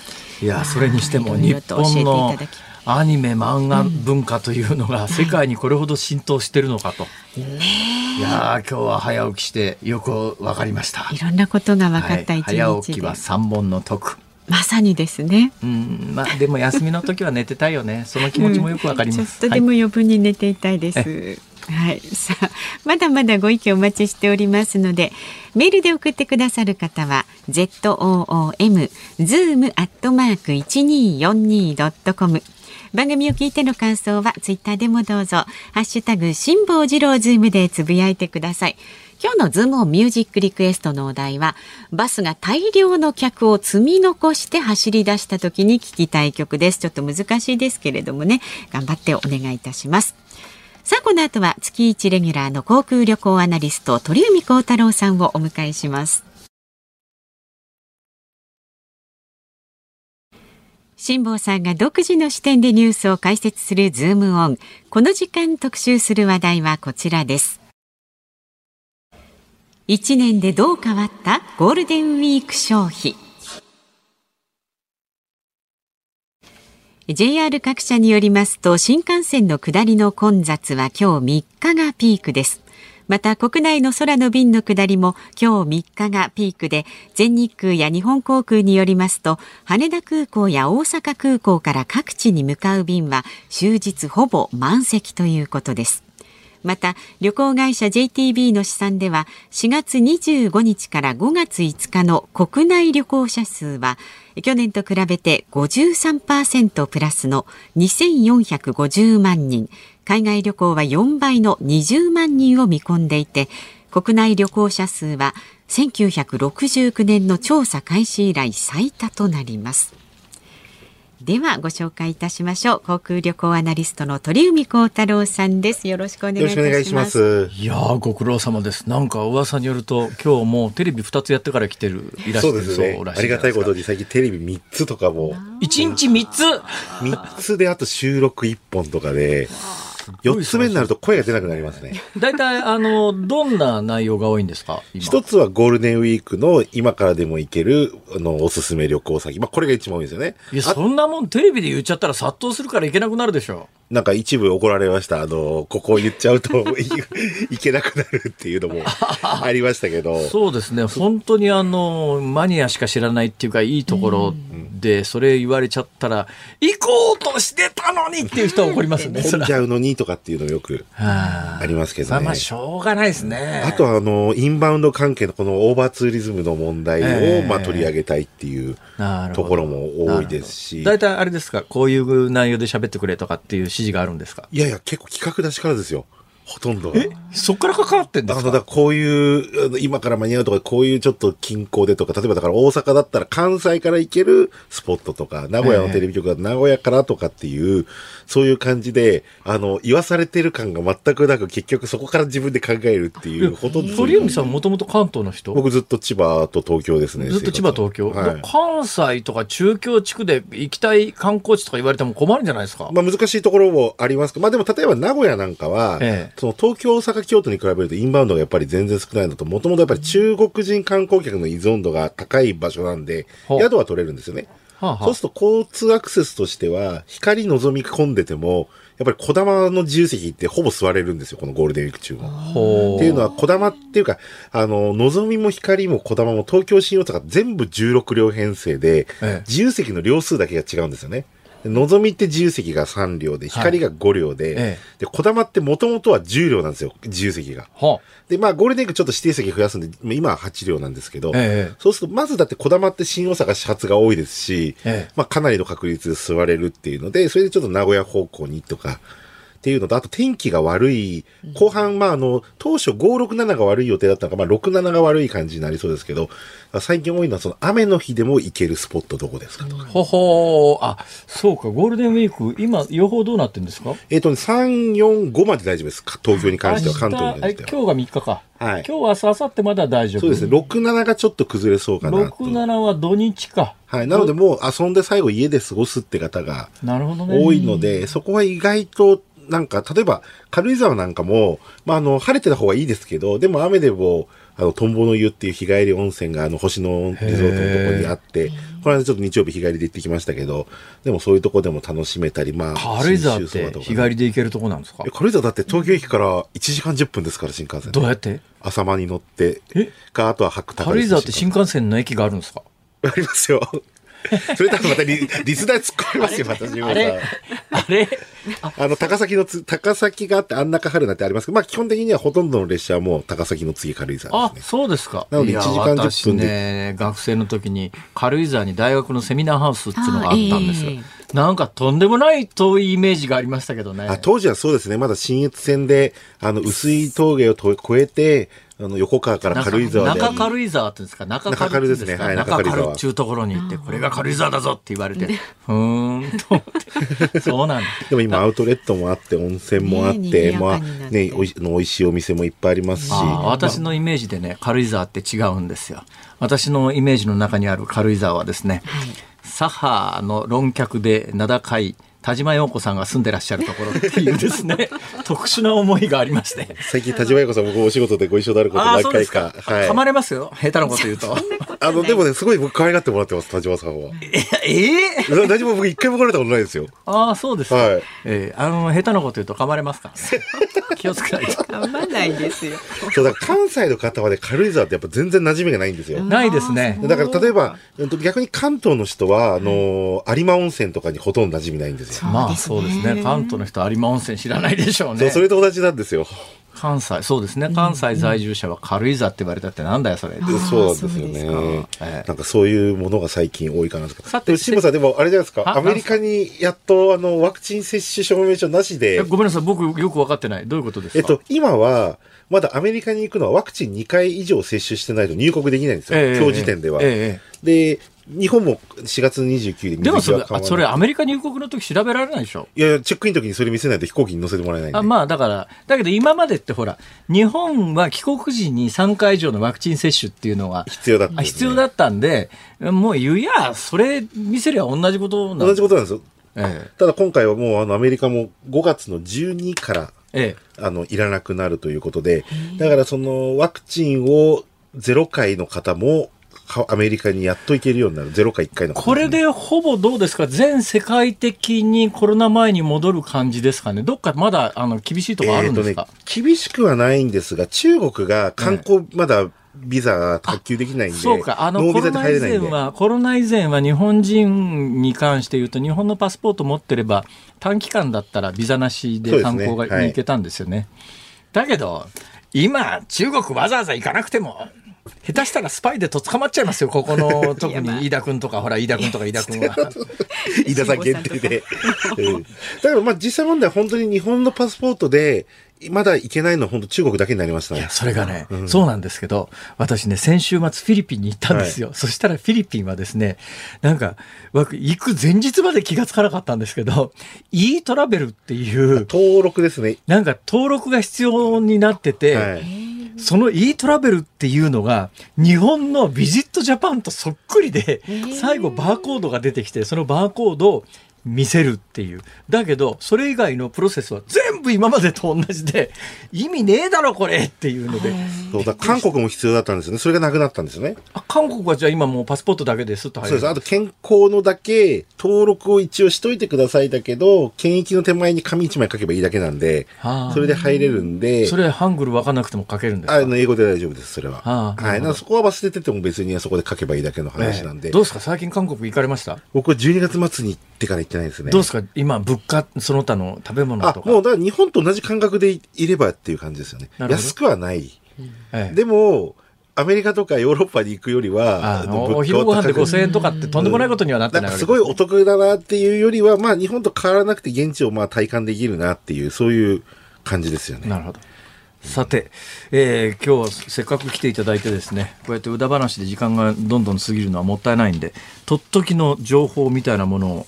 いやそれにしても日本のアニメ漫画文化というのが世界にこれほど浸透してるのかと。いや今日は早起きしてよくわかりました。いろんなことが分かった一日、はい、早起きは三本の徳。まさにですね。うん、まあでも休みの時は寝てたいよね。その気持ちもよくわかります。うん、ちょっとでも余分に寝ていたいです。はいはい、さあまだまだご意見お待ちしておりますのでメールで送ってくださる方は z o o m zoom アットマーク一二四二ドットコム番組を聞いての感想はツイッターでもどうぞ。ハッシュタグ辛坊治郎ズームでつぶやいてください。今日のズームオンミュージックリクエストのお題はバスが大量の客を積み残して走り出した時に聞きたい曲です。ちょっと難しいですけれどもね。頑張ってお願いいたします。さあこの後は月一レギュラーの航空旅行アナリスト鳥海高太郎さんをお迎えします。辛坊さんが独自の視点でニュースを解説するズームオン。この時間特集する話題はこちらです。1年でどう変わった？ゴールデンウィーク消費。JR 各社によりますと新幹線の下りの混雑は今日3日がピークです。また国内の空の便の下りも今日3日がピークで全日空や日本航空によりますと羽田空港や大阪空港から各地に向かう便は終日ほぼ満席ということです。また旅行会社 JTB の試算では4月25日から5月5日の国内旅行者数は去年と比べて53%プラスの2450万人。海外旅行は4倍の20万人を見込んでいて国内旅行者数は1969年の調査開始以来最多となります。ではご紹介いたしましょう。航空旅行アナリストの鳥海高太郎さんです。よろしくお願いします。いやご苦労様です。なんか噂によると今日もうテレビ二つやってから来てるいらっしゃるそう、ね、ありがたいことに最近テレビ三つとかも一日三つ三つであと収録一本とか。で4つ目になると声が出なくなりますね。大体、あの、どんな内容が多いんですか一つはゴールデンウィークの今からでも行ける、あの、おすすめ旅行先。まあ、これが一番多いですよね。いや、そんなもんテレビで言っちゃったら殺到するから行けなくなるでしょ。なんか一部怒られました。あの、ここを言っちゃうと いけなくなるっていうのも ありましたけど。そうですね。本当にあの、マニアしか知らないっていうか、いいところで、それ言われちゃったら、行こうとしてたのにっていう人は怒りますね。混んじゃうのにとかっていうのよくありますけどね。まあ、しょうがないですね。あとは、あの、インバウンド関係のこのオーバーツーリズムの問題を、まあ、取り上げたいっていうところも多いですし。大体あれですか、こういう内容で喋ってくれとかっていう指指示があるんですか？いやいや、結構企画出しからですよ。ほとんどえそっからかかってんですか？あの、だこういう、今から間に合うとか、こういうちょっと近郊でとか、例えばだから大阪だったら関西から行けるスポットとか、名古屋のテレビ局が名古屋からとかっていう、そういう感じで、あの、言わされてる感が全くなく、結局そこから自分で考えるっていう、ほとんど。鳥海さんもともと関東の人？僕ずっと千葉と東京ですね。ずっと千葉、東京？はい、関西とか中京地区で行きたい観光地とか言われても困るんじゃないですか？まあ難しいところもありますまあでも例えば名古屋なんかは、ええ、その東京、大阪、京都に比べるとインバウンドがやっぱり全然少ないのと、もともとやっぱり中国人観光客の依存度が高い場所なんで、宿は取れるんですよね。はあはあ、そうすると交通アクセスとしては、光望み込んでても、やっぱり小玉の自由席ってほぼ座れるんですよ、このゴールデンウィーク中も。っていうのは、小玉っていうか、あの、望みも光も小玉も東京新大阪全部16両編成で、ええ、自由席の両数だけが違うんですよね。のぞみって自由席が3両で、光が5両で、はい、で、こだまってもともとは10両なんですよ、自由席が。はあ、で、まあ、ゴールデンウィークちょっと指定席増やすんで、今は8両なんですけど、ええ、そうすると、まずだってこだまって新大阪始発が多いですし、え、まあ、かなりの確率で座れるっていうので、それでちょっと名古屋方向にとか、っていうのと、あと天気が悪い、後半、まあ、あの、当初567が悪い予定だったのが、まあ、67が悪い感じになりそうですけど、最近多いのは、その雨の日でも行けるスポットどこですかとか。ほほあ、そうか、ゴールデンウィーク、今、予報どうなってるんですか？えっ、ー、と、ね、3、4、5まで大丈夫です。東京に関しては、関東に関しては。今日が3日か。はい。今日は明日、明後日まだ大丈夫。そうですね。6、7がちょっと崩れそうかなと。6、7は土日か。はい。なので、もう遊んで最後家で過ごすって方が多いので、そこは意外となんか、例えば、軽井沢なんかも、まあ、あの、晴れてた方がいいですけど、でも雨でも、あの、トンボの湯っていう日帰り温泉が、あの、星野リゾートのとこにあって、この間ちょっと日曜日日帰りで行ってきましたけど、でもそういうとこでも楽しめたり、まあ、軽井沢って日帰りで行けるとこなんですか？軽井沢だって東京駅から1時間10分ですから、新幹線。どうやって？朝間に乗って、か、あとは白高軽井沢って新幹線の駅があるんですか？ありますよ。それ多分またリリスナー突っ込みますよ、私もあれあれ？あの、高崎のつ、高崎があってあん中春なってありますけど、まあ基本的にはほとんどの列車はもう高崎の次軽井沢ですね。あ、そうですか。なので1時間10分で。ね、学生の時に軽井沢に大学のセミナーハウスっていうのがあったんですよ。なんかとんでもない遠いイメージがありましたけどね。あ当時はそうですね。まだ新越線で、あの、薄い峠を越えて、あの横川から軽井沢で。中軽井沢っていうんですか？中軽ですね、はい、中軽っちゅうところに行ってこれが軽井沢だぞって言われてふーんと思って。そうなんでも今アウトレットもあって温泉もあって、まあねおいの美味しいお店もいっぱいありますし。私のイメージでね軽井沢って違うんですよ。私のイメージの中にある軽井沢はですね、はい、サハの論客で名高い田島陽子さんが住んでらっしゃるところっていうですね 特殊な思いがありまして。最近田島陽子さん僕お仕事でご一緒になること何回か。はい、噛まれますよ。下手なこと言うと。あのでもねすごい僕可愛がってもらってます田島さんはええー、田島僕一回も来られたことないですよ。ああそうですはい、えー、あの下手なこと言うと噛まれますからね。気をつけないと。噛まないですよ。そうだ関西の方はね軽井沢ってやっぱ全然馴染みがないんですよ。ないですね。だから例えば逆に関東の人はあの有馬温泉とかにほとんど馴染みないんですよまあそうですね。関東の人有馬温泉知らないでしょうね。それと同じなんですよ。関西。そうですね。関西在住者は軽井沢って言われたってなんだよそれ、うん、そうなんですよね、えー、なんかそういうものが最近多いかなとさて慎吾さんでもあれじゃないですかアメリカにやっとあのワクチン接種証明書なしで。ごめんなさい。僕よく分かってない。どういうことですか？えっと今はまだアメリカに行くのはワクチン2回以上接種してないと入国できないんですよ、えー、今日時点では。えー、で、日本も4月29日でもそれ、それアメリカ入国の時調べられないでしょ？いやいや、チェックインの時にそれ見せないと飛行機に乗せてもらえないあまあだから、だけど今までってほら、日本は帰国時に3回以上のワクチン接種っていうのは必要だった、ね、必要だったんで、もう言うや、それ見せりゃ同じことなん同じことなんですよ。ええ、ただ今回はもうあのアメリカも5月の12から、ええ、あのいらなくなるということで、だからそのワクチンを0回の方もアメリカにやっと行けるようになる、0か1回の、これでほぼどうですか、全世界的にコロナ前に戻る感じですかね、どっかまだあの厳しいところあるんですか、えーね、厳しくはないんですが、中国が観光、まだ、ビザが発給できないんで、そうか、あのコロナ以前は、コロナ以前は日本人に関して言うと、日本のパスポート持ってれば、短期間だったらビザなしで観光が、ねはい、行けたんですよね。だけど、今、中国わざわざ行かなくても、下手したらスパイでと捕まっちゃいますよ、ここの、特に飯田君とか、ほら、飯田君とか飯田君は。飯田さん限定で。だからまあ実際問題は本当に日本のパスポートで、まだ行けないのは本当中国だけになりましたね。いや、それがね、うん、そうなんですけど、私ね、先週末フィリピンに行ったんですよ。はい、そしたらフィリピンはですね、なんか、行く前日まで気がつかなかったんですけど、e トラベルっていう。登録ですね。なんか登録が必要になってて、はいその e トラベルっていうのが日本のビジットジャパンとそっくりで最後バーコードが出てきてそのバーコードを見せるっていう。だけど、それ以外のプロセスは全部今までと同じで、意味ねえだろ、これっていうので。そうだ、韓国も必要だったんですよね。それがなくなったんですよね。あ韓国はじゃあ今もうパスポートだけですと入るそうです。あと健康のだけ、登録を一応しといてくださいだけど、検疫の手前に紙一枚書けばいいだけなんで、それで入れるんで。それハングル分かんなくても書けるんですか？あの、英語で大丈夫です、それは。ははい。そこは忘れてても別にそこで書けばいいだけの話なんで。えー、どうですか？最近韓国行かれました？僕は12月末に行ってから行ってないですね。どうですか？今、物価、その他の食べ物とか？もう、だから日本と同じ感覚でいればっていう感じですよね。安くはない。でも、アメリカとかヨーロッパに行くよりは、お昼ご飯で5000円とかってとんでもないことにはなってない、うん、すごいお得だなっていうよりは、まあ日本と変わらなくて現地をまあ体感できるなっていう、そういう感じですよね。なるほど。さて、えー、今日はせっかく来ていただいてですねこうやって裏話で時間がどんどん過ぎるのはもったいないんでとっときの情報みたいなものを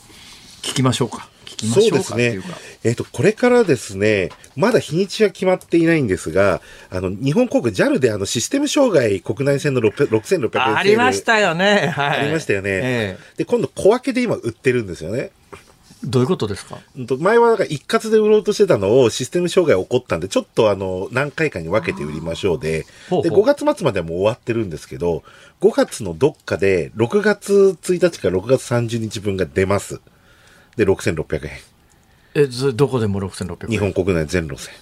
聞きましょうか。そうですね。えっ、ー、と、これからですね、まだ日にちは決まっていないんですが、あの、日本航空 JAL であの、システム障害国内線の6600円ありましたよね。はい。ありましたよね。えー、で、今度小分けで今売ってるんですよね。どういうことですか？前はなんか一括で売ろうとしてたのをシステム障害起こったんで、ちょっとあの、何回かに分けて売りましょうで、ほうほうで、5月末まではもう終わってるんですけど、5月のどっかで6月1日から6月30日分が出ます。で、6600円。え、どこでも6600円？日本国内全路線。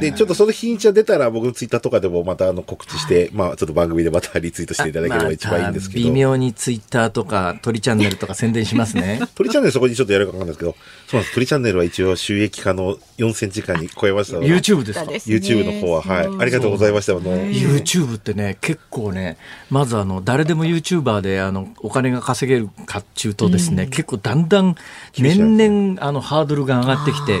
で、ちょっとその日にちが出たら僕のツイッターとかでもまたあの告知して、まあちょっと番組でまたリツイートしていただければ一番いいんですけど。微妙にツイッターとか鳥チャンネルとか宣伝しますね。鳥チャンネルそこにちょっとやるかわかんないですけど、そうなんです。鳥チャンネルは一応収益化の4000時間に超えましたので。YouTube ですか ?YouTube の方は、はい。ありがとうございました。あの、YouTube ってね、結構ね、まずあの、誰でも YouTuber であの、お金が稼げるかっちゅうとですね、結構だんだん年々あの、ハードルが上がってきて、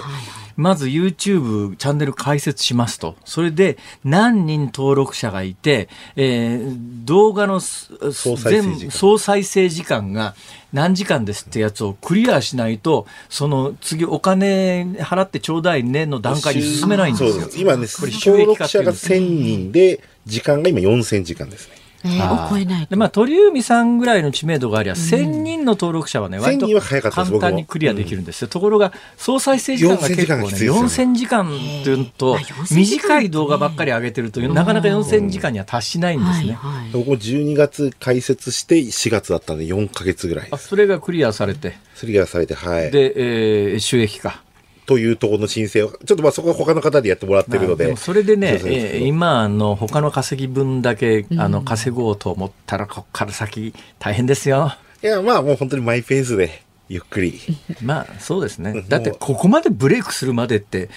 まず YouTube チャンネル開設しますと。それで何人登録者がいて、えー、動画の全総再生時間が何時間ですってやつをクリアしないと、その次お金払ってちょうだいねの段階に進めないんですよ。今ね、登録者が1000人で、時間が今4000時間ですね。えー、を超えないでまあ、鳥海さんぐらいの知名度がありゃ、1000人の登録者はね、割と簡単にクリアできるんですよ。ところが、総再生時間が結構ね、4000時間というと、短い動画ばっかり上げてるという、なかなか4000時間には達しないんですね。ここ12月開設して4月だったんで、4か月ぐらい。あ、それがクリアされて。クリアされて、はい。で、えー、収益化。というところの申請を、ちょっとまあそこは他の方でやってもらってるので。それでね、えー、今の他の稼ぎ分だけ、あの稼ごうと思ったら、ここから先大変ですよ。いや、まあもう本当にマイペースで。ゆっくり。まあ、そうですね。だって、ここまでブレイクするまでって、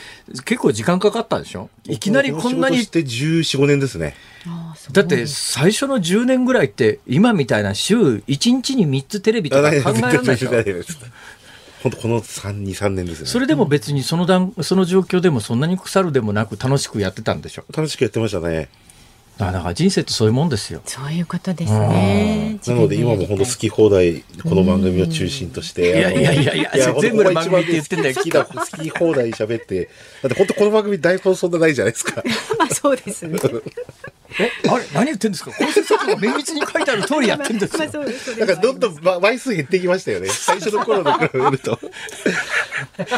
結構時間かかったでしょ？いきなりこんなに。して14、5年ですね。だって、最初の10年ぐらいって、今みたいな週1日に3つテレビとか考えられないでしょ？本当この3、2、3年ですね。それでも別にその段、その状況でもそんなに腐るでもなく楽しくやってたんでしょ？楽しくやってましたね。だから人生ってそういうもんですよ。そういうことですね。なので今も本当好き放題、この番組を中心として。いやいやいやいや、全部の番組って言ってんだよ。好きだ、好き放題喋って。だって本当この番組台本そんなないじゃないですか。まあそうですね。え、あれ何言ってんですか？構成作が綿密に書いてある通りやってんですよ。まあ、なんかどんどん枚数減ってきましたよね。最初の頃の比べると。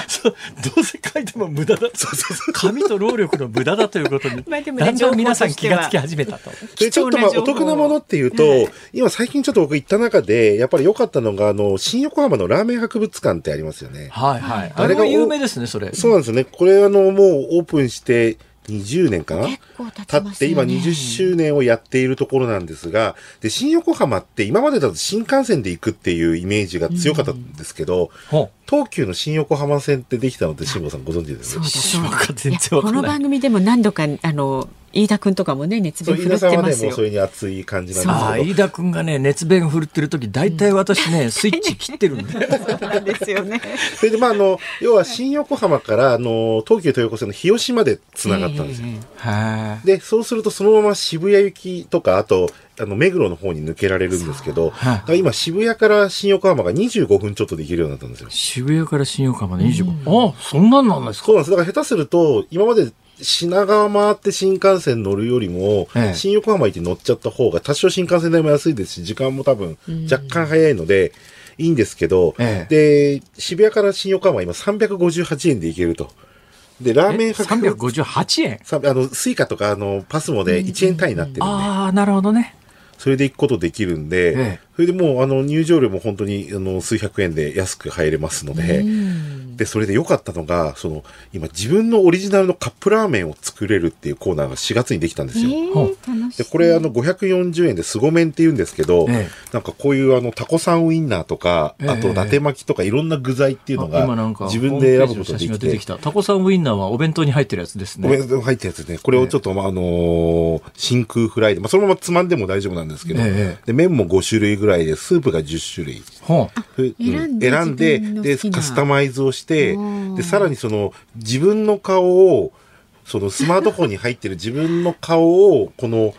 そう、どうせ書いても無駄だ。そうそうそう。紙と労力の無駄だということに、だんだん皆さん気がつき始めたと。で、ちょっとまあお得なものっていうと、はい、今最近ちょっと僕行った中で、やっぱり良かったのが、あの、新横浜のラーメン博物館ってありますよね。はいはい。あれが有名ですね、それ？そうなんですよね。これあの、もうオープンして、20年かな？結構経、ね、って今20周年をやっているところなんですが、で、新横浜って今までだと新幹線で行くっていうイメージが強かったんですけど、う。ん、東急の新横浜線ってできたのって辛坊さんご存知ですかそうだそうだこの番組でも何度かあの飯田君とかもね熱弁振るってますよ。それに熱い感じなんですけど。飯田君がね熱弁振るってる時大体私ね、うん、スイッチ切ってるんで。そうなんですよね。それでまああの要は新横浜からあの東急東横線の日吉までつながったんですよ。えー、でそうするとそのまま渋谷行きとかあとあの目黒の方に抜けられるんですけど、今渋谷から新横浜が25分ちょっとできるようになったんですよ。渋谷から新横浜で25分。うん、あそんなんなんですか？そうなんです。だから下手すると今まで品川回って新幹線乗るよりも、ええ、新横浜行って乗っちゃった方が多少新幹線代も安いですし、時間も多分若干早いので、いいんですけど、え、で、渋谷から新横浜今358円で行けると。で、ラーメン358円？あの、スイカとか、あの、パスモで1円単位になってるんで。ああ、なるほどね。それで行くことできるんで、それでもう、あの、入場料も本当に、あの、数百円で安く入れますので、で、それで良かったのが、その、今自分のオリジナルのカップラーメンを作れるっていうコーナーが4月にできたんですよ。えー、で、これあの540円で凄麺って言うんですけど、えー、なんかこういうあのタコさんウインナーとか、あと伊達巻きとかいろんな具材っていうのが自分で選ぶことができて。てタコさんウインナーはお弁当に入ってるやつですね。お弁当に入ってるやつね。これをちょっと、まあ、あのー、真空フライで、まあ、そのままつまんでも大丈夫なんですけど、えー、で麺も5種類ぐらいで、スープが10種類。はあ、選んで、選んで、で、カスタマイズをして、で、さらにその、自分の顔を、そのスマートフォンに入ってる自分の顔を、この、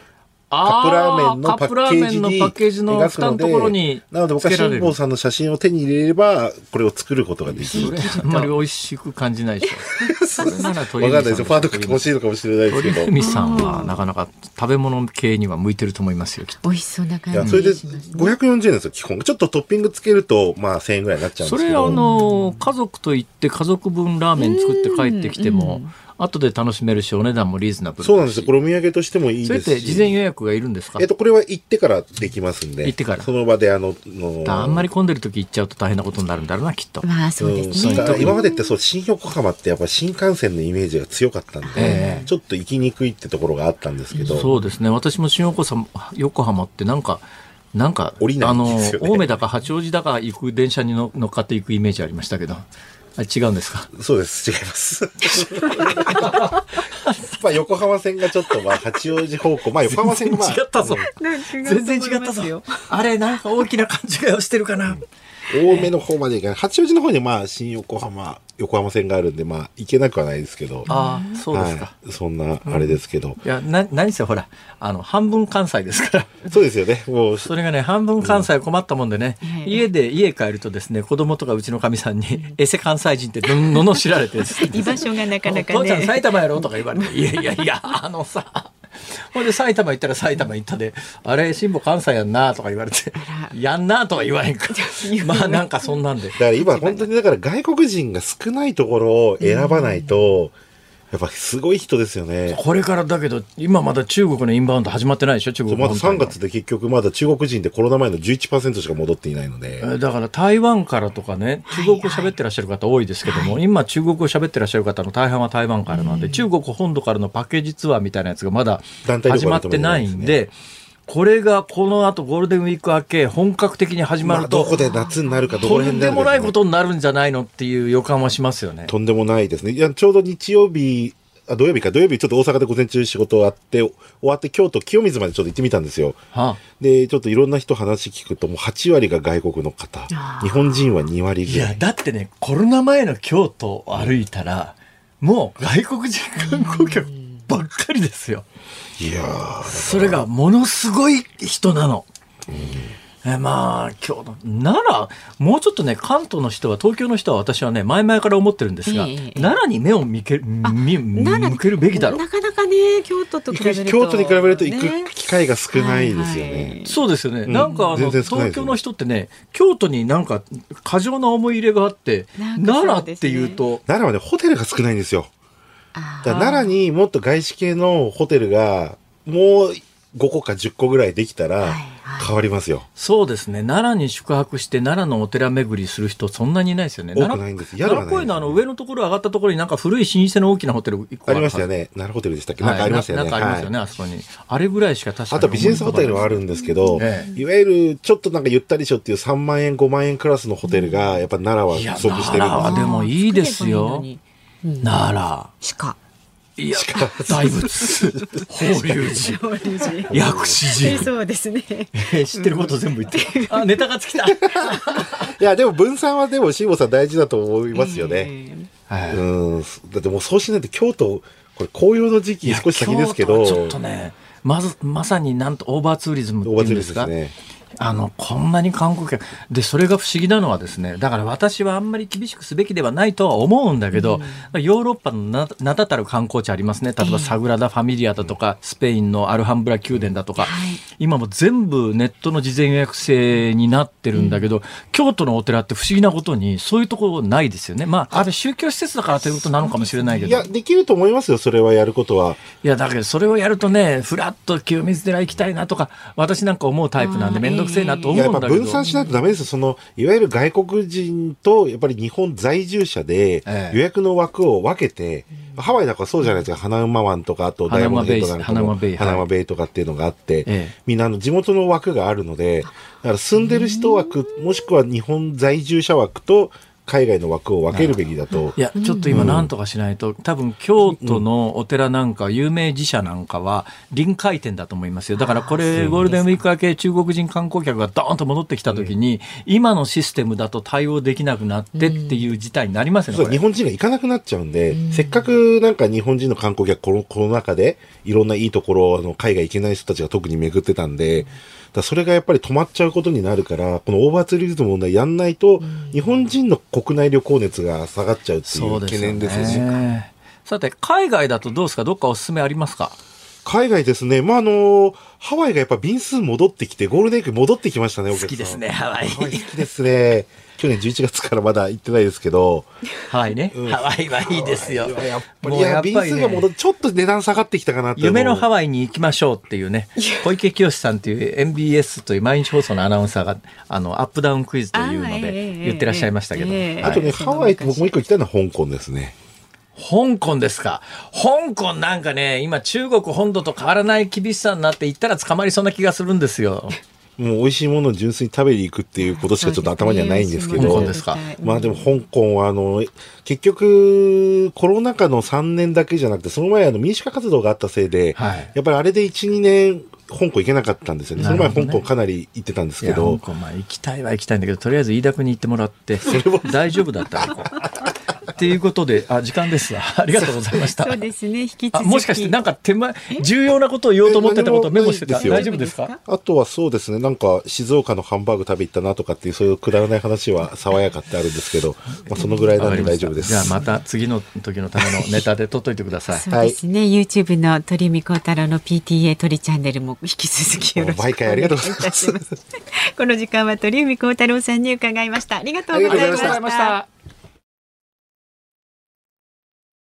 カップラーメンのパッケージに描くので、なので僕は辛坊さんの写真を手に入れれば、これを作ることができる。あんまり美味しく感じないでしょ。それなら鳥海さん。わかんないですよ。ファードク欲しいのかもしれないですけど。鳥海さんはなかなか食べ物系には向いてると思いますよ。美味しそうな感じ。それで540円ですよ、基本。ちょっとトッピングつけると、まあ1000円ぐらいになっちゃうんですけど。それあの、家族と行って家族分ラーメン作って帰ってきても、後で楽しめるし、お値段もリーズナブルそうなんですよ。これお土産としてもいいですし。それって事前予約がいるんですか？えっと、これは行ってからできますんで。行ってから。その場であの、のあんまり混んでる時行っちゃうと大変なことになるんだろうな、きっと。まあ、そうですね。今までってそう、新横浜ってやっぱ新幹線のイメージが強かったんで、えー、ちょっと行きにくいってところがあったんですけど。そうですね。私も新横浜、横浜ってなんか、なんか、あの、青梅だか八王子だか行く電車に乗っかっていくイメージありましたけど。あ違うんですか？そうです、違います。まあ横浜線がちょっとまあ八王子方向、まあ横浜線がまあ。違ったぞ。全然違ったぞ。あれ、なんか大きな勘違いをしてるかな。うん多めの方まで行かない。八王子の方にまあ、新横浜、横浜線があるんで、まあ、行けなくはないですけど。ああ、そうですか、はい。そんな、あれですけど。うん、いや、な、何せほら、あの、半分関西ですから。そうですよね。もう。それがね、半分関西困ったもんでね、うん、家で、家帰るとですね、子供とかうちのかみさんに、エセ関西人ってのの知られて、居場所がなかなかね。父ちゃん埼玉やろ？とか言われて、いやいやいや、あのさ、ほんで埼玉行ったら埼玉行ったで、あれ、辛抱関西やんなとか言われて、やんなとは言わへんか。まあなんかそんなんで。だから今本当にだから外国人が少ないところを選ばないと、やっぱすごい人ですよね。これからだけど、今まだ中国のインバウンド始まってないでしょ、中国まだ3月で結局まだ中国人でコロナ前の11%しか戻っていないので。だから台湾からとかね、中国語喋ってらっしゃる方多いですけども、はい。はい、今中国語喋ってらっしゃる方の大半は台湾からなんで、中国本土からのパッケージツアーみたいなやつがまだ始まってないんで、これがこの後ゴールデンウィーク明け本格的に始まると、まあ、どこで夏になるかどこら辺で、ね、とんでもないことになるんじゃないのっていう予感はしますよね。とんでもないですね。いや、ちょうど日曜日、あ土曜日か、土曜日ちょっと大阪で午前中仕事あって、終わって京都、清水までちょっと行ってみたんですよ。はあ、で、ちょっといろんな人話聞くと、もう8割が外国の方。日本人は2割ぐらい。いや、だってね、コロナ前の京都を歩いたら、もう外国人観光客ばっかりですよ。いやそれがものすごい人なの。えまあ今日の奈良もうちょっとね関東の人は東京の人は私はね前々から思ってるんですが、えー、奈良に目を向け見向けるべきだろう。なかなかね京都と比べると京都に比べると行く機会が少ないですよね、はいはい、そうですよね、うん、なんかあの、東京の人ってね京都になんか過剰な思い入れがあって、ね、奈良っていうと奈良はねホテルが少ないんですよ奈良にもっと外資系のホテルがもう5個か10個ぐらいできたら、はい変わりますよ。そうですね。奈良に宿泊して奈良のお寺巡りする人そんなにいないですよね。多くないんです。奈良公園のあの上のところ上がったところになんか古い老舗の大きなホテルありましたよね。奈良ホテルでしたっけ、なんかありましたよね。なんかありますよね、あそこに。あれぐらいしか確かに。あとビジネスホテルはあるんですけど、いわゆるちょっとなんかゆったりしょっていう3万円、5万円クラスのホテルが、やっぱ奈良は不足してるんですでもいいですよ。奈良。鹿。いや、大仏、法隆寺、薬師寺。そうですね。知ってること全部言って。あ、ネタが尽きた。いや、でも分散はでも辛坊さん大事だと思いますよね。うん。だってもうそうしないと京都、これ紅葉の時期少し先ですけど。ちょっとね、まず、まさになんとオーバーツーリズムっていうんですか？オーバーツーリズムですね。あのこんなに観光客でそれが不思議なのはですねだから私はあんまり厳しくすべきではないとは思うんだけど、うん、ヨーロッパの名だたる観光地ありますね。例えばサグラダ・ファミリアだとか、スペインのアルハンブラ宮殿だとか、今も全部ネットの事前予約制になってるんだけど、うん、京都のお寺って不思議なことにそういうところないですよね。まああ。れ宗教施設だからということなのかもしれないけど。いやできると思いますよそれはやることは。いやだけどそれをやるとねふらっと清水寺行きたいなとか私なんか思うタイプなんで面倒くせえなと思うんだだ分散しないとダメですその、いわゆる外国人と、やっぱり日本在住者で、予約の枠を分けて、えハワイだからそうじゃないですか、花馬湾とか、あとダイヤモンドヘッドなんかも、花馬ベイとかっていうのがあって、えみんなの地元の枠があるので、だから住んでる人枠、もしくは日本在住者枠と、海外の枠を分けるべきだと。いや、ちょっと今なんとかしないと、多分京都のお寺なんか、有名寺社なんかは臨界点だと思いますよ。だからこれ、ゴールデンウィーク明け中国人観光客がドーンと戻ってきたときに、今のシステムだと対応できなくなってっていう事態になりますよね。日本人が行かなくなっちゃうんで、せっかくなんか日本人の観光客このコロナ禍でいろんないいところ、あの海外行けない人たちが特に巡ってたんで、だそれがやっぱり止まっちゃうことになるから、このオーバーツーリズムの問題やんないと、日本人の国内旅行熱が下がっちゃうっていう懸念ですよね。さて、海外だとどうですか？どっかおすすめありますか？海外ですね。まあ、あのハワイがやっぱ便数戻ってきて、ゴールデンウィーク戻ってきましたね、好きですね、ハワイ。好きですね。去年11月からまだ行ってないですけど。ハワイね。うん、ハワイはいいですよ。やっぱり、いや、便数が戻ちょっと値段下がってきたかなって夢のハワイに行きましょうっていうね、小池清さんっていう MBS という毎日放送のアナウンサーが、あの、アップダウンクイズというので言ってらっしゃいましたけど。あとね、ハワイって僕もう一個行きたいのは香港ですね。香港ですか？香港なんかね、今中国本土と変わらない厳しさになって行ったら捕まりそうな気がするんですよ。もう美味しいものを純粋に食べに行くっていうことしかちょっと頭にはないんですけど、ね、まあでも香港はあの、結局コロナ禍の3年だけじゃなくて、その前あの民主化活動があったせいで、はい、やっぱりあれで1、2年香港行けなかったんですよね。その前香港かなり行ってたんですけど。香港、まあ行きたいは行きたいんだけど、とりあえず飯田君に行ってもらって、大丈夫だったら。っていうことで、あ、時間です。ありがとうございました。そうですね。引き続き。もしかしてなんか手前、重要なことを言おうと思ってたことをメモしてた？大丈夫ですか？あとはそうですね。なんか静岡のハンバーグ食べ行ったなとかっていう、そういうくだらない話は爽やかってあるんですけど、まあそのぐらいなんで大丈夫です。じゃあまた次の時のためのネタで取っといてください。そうですね。YouTube の鳥海高太郎の PTA 鳥チャンネルも引き続きよろしくお願いいたします。この時間は鳥海高太郎さんに伺いました。ありがとうございました。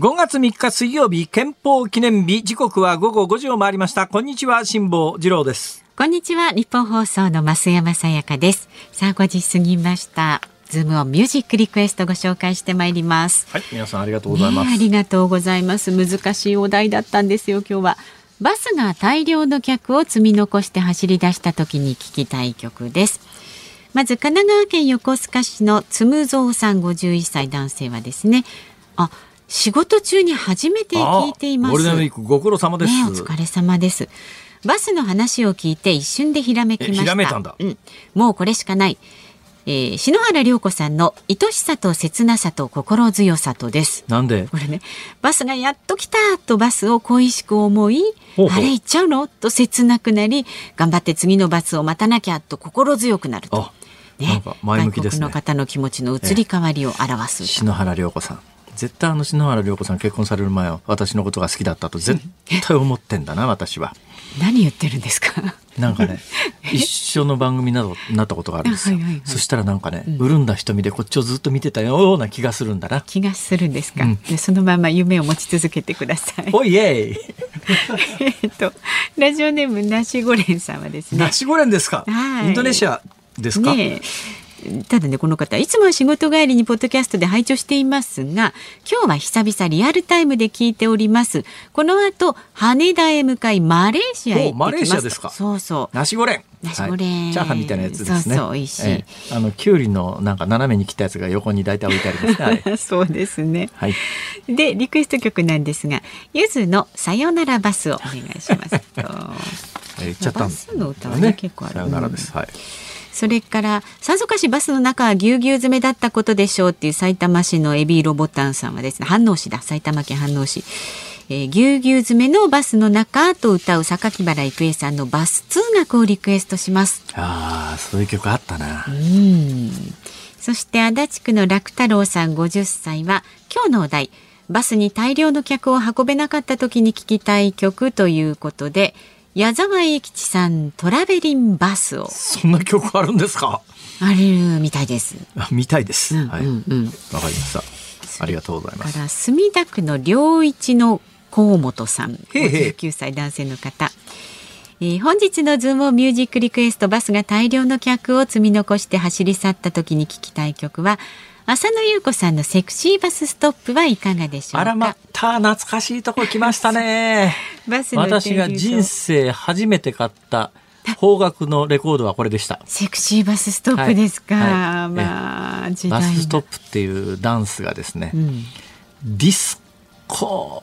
5月3日水曜日憲法記念日。時刻は午後5時を回りました。こんにちは辛坊治郎です。こんにちは日本放送の増山さやかです。さあ5時過ぎました。ズームをミュージックリクエストご紹介してまいります。はい皆さんありがとうございます、ね、ありがとうございます。難しいお題だったんですよ今日は。バスが大量の客を積み残して走り出した時に聞きたい曲です。まず神奈川県横須賀市のつむぞうさん51歳男性はですね。あ仕事中に初めて聞いています。ご苦労様です、ね、お疲れ様です。バスの話を聞いて一瞬でひらめきました。ひらめたんだ。うん、もうこれしかない。えー、篠原涼子さんの愛しさと切なさと心強さとです。なんで？これね、バスがやっと来たとバスを恋しく思い、ほうほうあれ行っちゃうの？と切なくなり、頑張って次のバスを待たなきゃと心強くなると。ね、前向きです、ね、の方の気持ちの移り変わりを表す、篠原涼子さん。絶対あの篠原涼子さん結婚される前は私のことが好きだったと絶対思ってんだな私は。何言ってるんですか？なんかね 一緒の番組などなったことがあるんですよ、はいはいはい、そしたらなんかね、うん、潤んだ瞳でこっちをずっと見てたような気がするんだな。気がするんですか、うん、でそのまま夢を持ち続けてください。おいえい えっとラジオネームナシゴレンさんはですね。ナシゴレンですか、はい、インドネシアですか、ねただねこの方いつもは仕事帰りにポッドキャストで拝聴していますが今日は久々リアルタイムで聞いております。この後羽田へ向かいマレーシアへマレーシアですか？そうそう。ナシゴレン。ナシゴレン、はい、チャーハンみたいなやつですね。そうそう美味しい、えー、あのキュウリのなんか斜めに切ったやつが横に大体置いてありますね そうですね。はい。でリクエスト曲なんですがゆずのさよならバスをお願いします。えー、ちゃったバスの歌はね、ね、結構ある。さよならです、はいそれからさぞかしバスの中はぎゅうぎゅう詰めだったことでしょうっていう埼玉市のエビーロボタンさんはですね飯能市だ。埼玉県飯能市えー、ぎゅうぎゅう詰めのバスの中と歌う榊原郁恵さんのバス通学をリクエストします。ああそういう曲あったな。うん。そして足立区の楽太郎さん50歳は今日のお題。バスに大量の客を運べなかった時に聴きたい曲ということで矢沢永吉さんトラベリンバスを。そんな曲あるんですか？あるみたいです。あ見たいです、うん、はい。わ、うん、かりました。ありがとうございます。から墨田区の良一の河本さん。59歳男性の方。えー、本日のズームミュージックリクエストバスが大量の客を積み残して走り去った時に聴きたい曲は浅野ゆう子さんのセクシーバスストップはいかがでしょうか？あらまた懐かしいとこ来ましたね。バス私が人生初めて買った方角のレコードはこれでした。セクシーバスストップですか、はい。はい、まあバスストップっていうダンスがですね、うん、ディスコ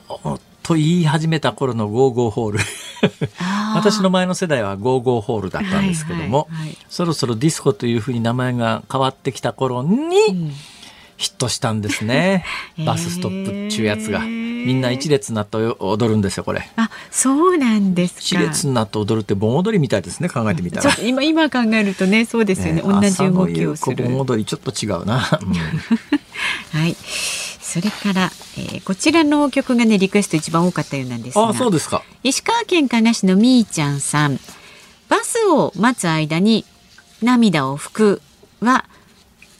と言い始めた頃のゴーゴーホール。私の前の世代はゴーゴーホールだったんですけども、はいはいはい、そろそろディスコというふうに名前が変わってきた頃に、うんヒットしたんですね。バスストップっちゅうやつが。みんな一列になって踊るんですよ、これ。あ、そうなんですか。一列になって踊るって盆踊りみたいですね、考えてみたら。今、今考えるとね、そうですよね。ね同じ動きをする。盆踊りちょっと違うな。うん、はい。それから、えー、こちらの曲がね、リクエスト一番多かったようなんですが。あ、そうですか。石川県加賀市のみーちゃんさん。バスを待つ間に涙を拭くは、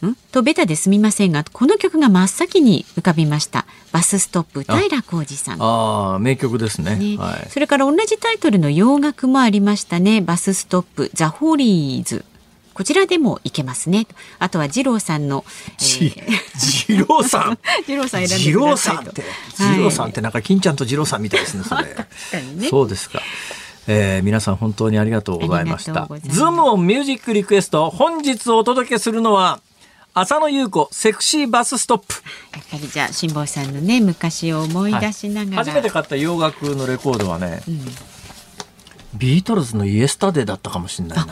ん？とベタですみませんがこの曲が真っ先に浮かびましたバスストップ平浩二さんああ名曲ですね、ねはい、それから同じタイトルの洋楽もありましたねバスストップザ・ホリーズこちらでもいけますね。あとは二郎さんの。二、えー、郎さん？二郎さん選んでくださいと。二郎さんってなんか金ちゃんと二郎さんみたいですね。それ。ね、そうですか。えー、皆さん本当にありがとうございました。ズームオンミュージックリクエスト本日お届けするのは浅野ゆう子セクシーバスストップ。やっぱりじゃあ辛坊さんのね昔を思い出しながら、はい、初めて買った洋楽のレコードはね、うん、ビートルズのイエスタデーだったかもしれないな。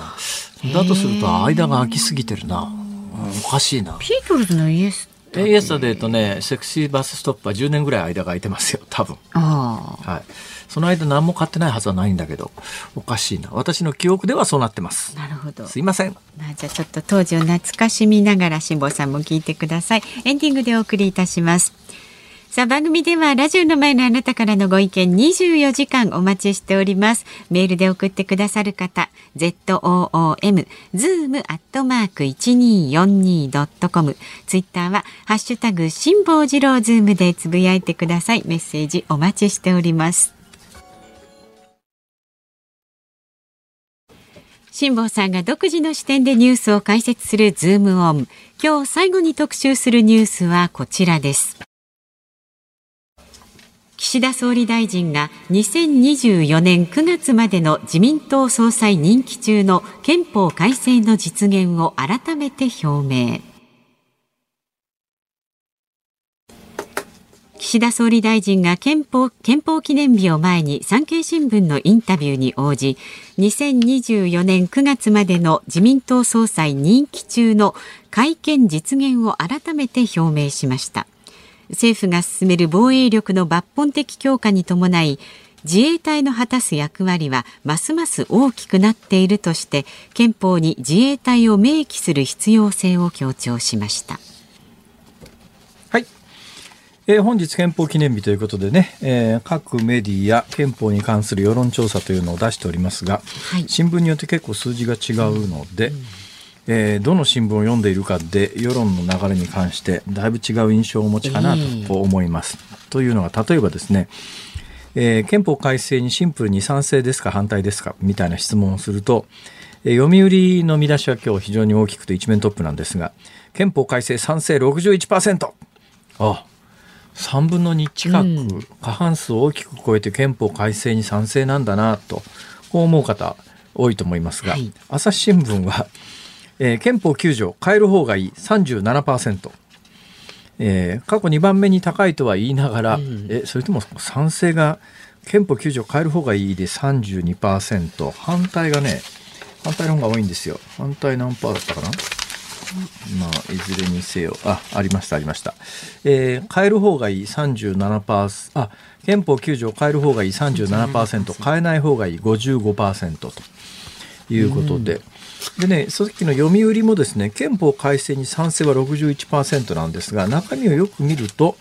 だとすると間が空きすぎてるな、うん、おかしいな。ビートルズのイエスイエスタデーとねセクシーバスストップは10年ぐらい間が空いてますよ多分。はいその間何も買ってないはずはないんだけどおかしいな。私の記憶ではそうなってます。なるほど。すいません、まあ、じゃあちょっと当時を懐かしみながら辛坊さんも聞いてください。エンディングでお送りいたします。さあ番組ではラジオの前のあなたからのご意見24時間お待ちしております。メールで送ってくださる方 ZOOM zoom アットマーク 1242.com ツイッターはハッシュタグ辛坊治郎ズームでつぶやいてください。メッセージお待ちしております辛坊さんが独自の視点でニュースを解説するズームオン。今日最後に特集するニュースはこちらです。岸田総理大臣が2024年9月までの自民党総裁任期中の憲法改正の実現を改めて表明。岸田総理大臣が憲法憲法記念日を前に産経新聞のインタビューに応じ2024年9月までの自民党総裁任期中の改憲実現を改めて表明しました。政府が進める防衛力の抜本的強化に伴い自衛隊の果たす役割はますます大きくなっているとして憲法に自衛隊を明記する必要性を強調しました、えー、本日憲法記念日ということでね、えー、各メディア憲法に関する世論調査というのを出しておりますが、はい、新聞によって結構数字が違うので、うん。えー、どの新聞を読んでいるかで世論の流れに関してだいぶ違う印象をお持ちかなと思います。えー、というのが例えばですね、えー、憲法改正にシンプルに賛成ですか反対ですかみたいな質問をすると、えー、読売の見出しは今日非常に大きくて一面トップなんですが憲法改正賛成61%あ3分の2近く過半数を大きく超えて憲法改正に賛成なんだなとこう思う方多いと思いますが、はい、朝日新聞はえー、憲法9条変える方がいい37%、えー、過去2番目に高いとは言いながら、うん、えそれとも賛成が憲法9条変える方がいいで32%反対がね反対の方が多いんですよ。反対何パーだったかな？まあ、いずれにせよ、あ、ありました、ありました。えー、変える方がいい37%、あ、憲法9条変える方がいい37%、変えない方がいい55%ということで、うん。でね、さっきの読売もですね、憲法改正に賛成は61%なんですが、中身をよく見ると、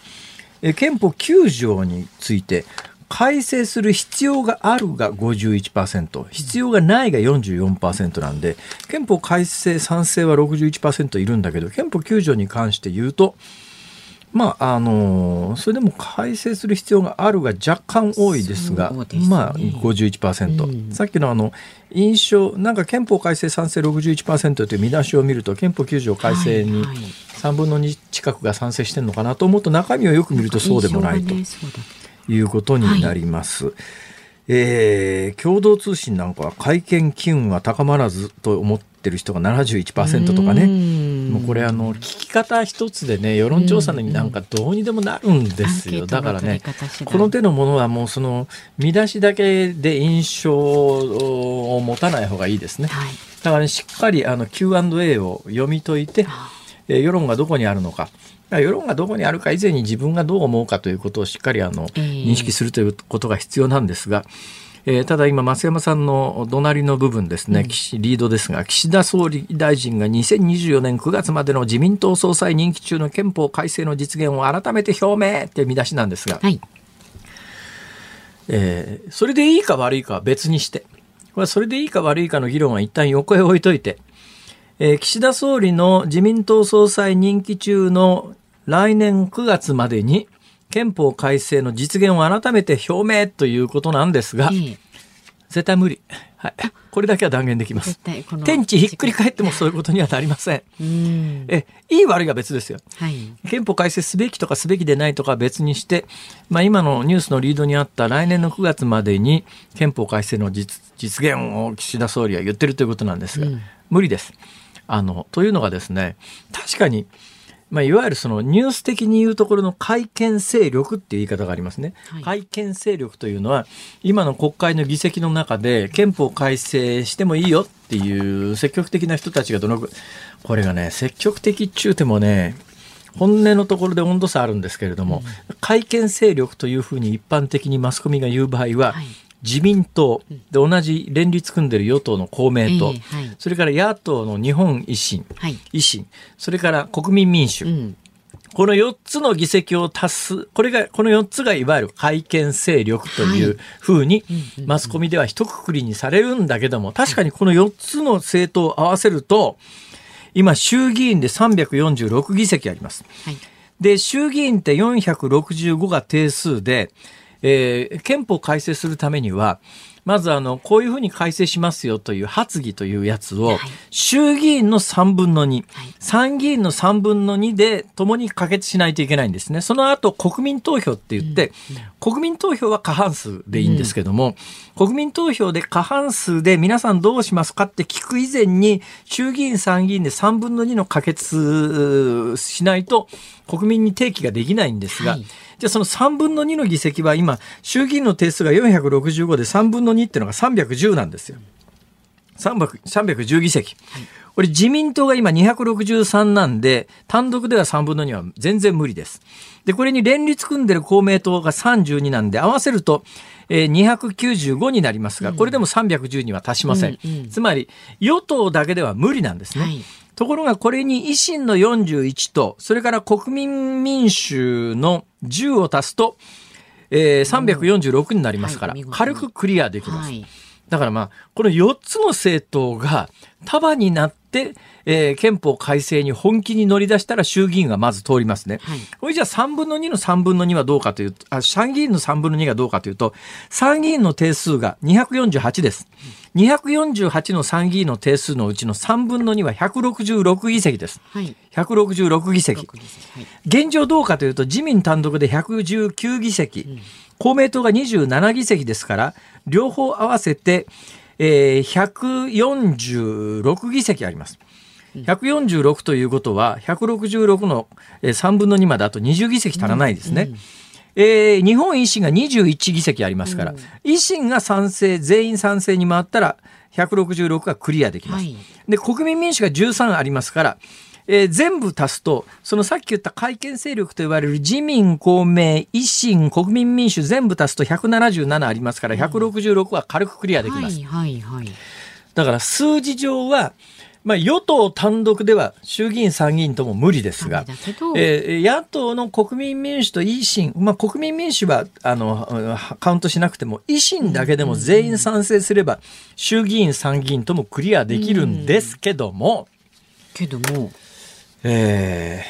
え憲法9条について、改正する必要があるが51%、必要がないが44%なんで、憲法改正賛成は61%いるんだけど、憲法9条に関して言うと、まああのそれでも改正する必要があるが若干多いですが、すね、まあ51%、うん、さっきのあの印象なんか憲法改正賛成61%という見出しを見ると憲法9条改正に3分の2近くが賛成してるのかなと思うと中身をよく見るとそうでもないと。いうことになります。はいえー、共同通信なんかは会見機運は高まらずと思ってる人が71%とかね。もうこれあの聞き方一つでね世論調査になんかどうにでもなるんですよ。だからねこの手のものはもうその見出しだけで印象を持たない方がいいですね、はい、だからねしっかりあの Q&A を読み解いて、えー、世論がどこにあるのか世論がどこにあるか以前に自分がどう思うかということをしっかりあの、認識するということが必要なんですが、えー、ただ今、増山さんの隣の部分ですね、うん、リードですが、岸田総理大臣が2024年9月までの自民党総裁任期中の憲法改正の実現を改めて表明って見出しなんですが、はい、えー、それでいいか悪いかは別にして、これはそれでいいか悪いかの議論は一旦横へ置いといて、えー、岸田総理の自民党総裁任期中の来年9月までに憲法改正の実現を改めて表明ということなんですが、絶対無理。はい。これだけは断言できます。天地ひっくり返ってもそういうことにはなりません。んえ、いい悪いが別ですよ、はい。憲法改正すべきとかすべきでないとか別にして、まあ今のニュースのリードにあった来年の9月までに憲法改正の実現を岸田総理は言ってるということなんですが、うん、無理です。あの、というのがですね、確かに、まあ、いわゆるそのニュース的に言うところの改憲勢力っていう言い方がありますね。はい、改憲勢力というのは、今の国会の議席の中で憲法改正してもいいよっていう積極的な人たちがどのくこれがね、積極的っちゅうてもね、本音のところで温度差あるんですけれども、うん、改憲勢力というふうに一般的にマスコミが言う場合は、はい自民党で同じ連立組んでる与党の公明党、えーはい、それから野党の日本維新、はい、維新。それから国民民主、うん、この4つの議席を足すこれがこの4つがいわゆる改憲勢力というふうにマスコミでは一括りにされるんだけども確かにこの4つの政党を合わせると今衆議院で346議席あります。はい、で衆議院って465が定数でえー、憲法改正するためには、まずあの、こういうふうに改正しますよという発議というやつを、衆議院の3分の2、参議院の3分の2で共に可決しないといけないんですね。その後、国民投票って言って、国民投票は過半数でいいんですけども、国民投票で過半数で皆さんどうしますかって聞く以前に、衆議院参議院で3分の2の可決しないと国民に提起ができないんですが、はい。じゃあその3分の2の議席は今、衆議院の定数が465で3分の2っていうのが310なんですよ。310議席。これ自民党が今263なんで、単独では3分の2は全然無理です。で、これに連立組んでる公明党が32なんで、合わせると、えー、295になりますが、これでも310には達しません。うんうん、つまり、与党だけでは無理なんですね。はいところがこれに維新の41と、それから国民民主の10を足すと、えー、346になりますから、軽くクリアできます。だからまあ、この4つの政党が束になって、えー、憲法改正に本気に乗り出したら衆議院がまず通りますね。はい、これじゃあ3分の2の3分の2はどうかというと、あ参議院の3分の2がどうかというと、参議院の定数が248です。248の参議院の定数のうちの3分の2は166議席です。はい、166議席。はい、現状どうかというと、自民単独で119議席、うん、公明党が27議席ですから、両方合わせて、えー、146議席あります。146ということは、166の3分の2まであと20議席足らないですね。うんうんえー、日本維新が21議席ありますから、うん、維新が賛成、全員賛成に回ったら、166がクリアできます。はい、で、国民民主が13ありますから、えー、全部足すと、そのさっき言った改憲勢力と言われる自民、公明、維新、国民民主全部足すと177ありますから、166は軽くクリアできます。はいはいはい、だから数字上は、まあ、与党単独では衆議院、参議院とも無理ですが、えー、野党の国民民主と維新、まあ、国民民主はあのカウントしなくても、維新だけでも全員賛成すれば、衆議院、参議院ともクリアできるんですけども、けども、え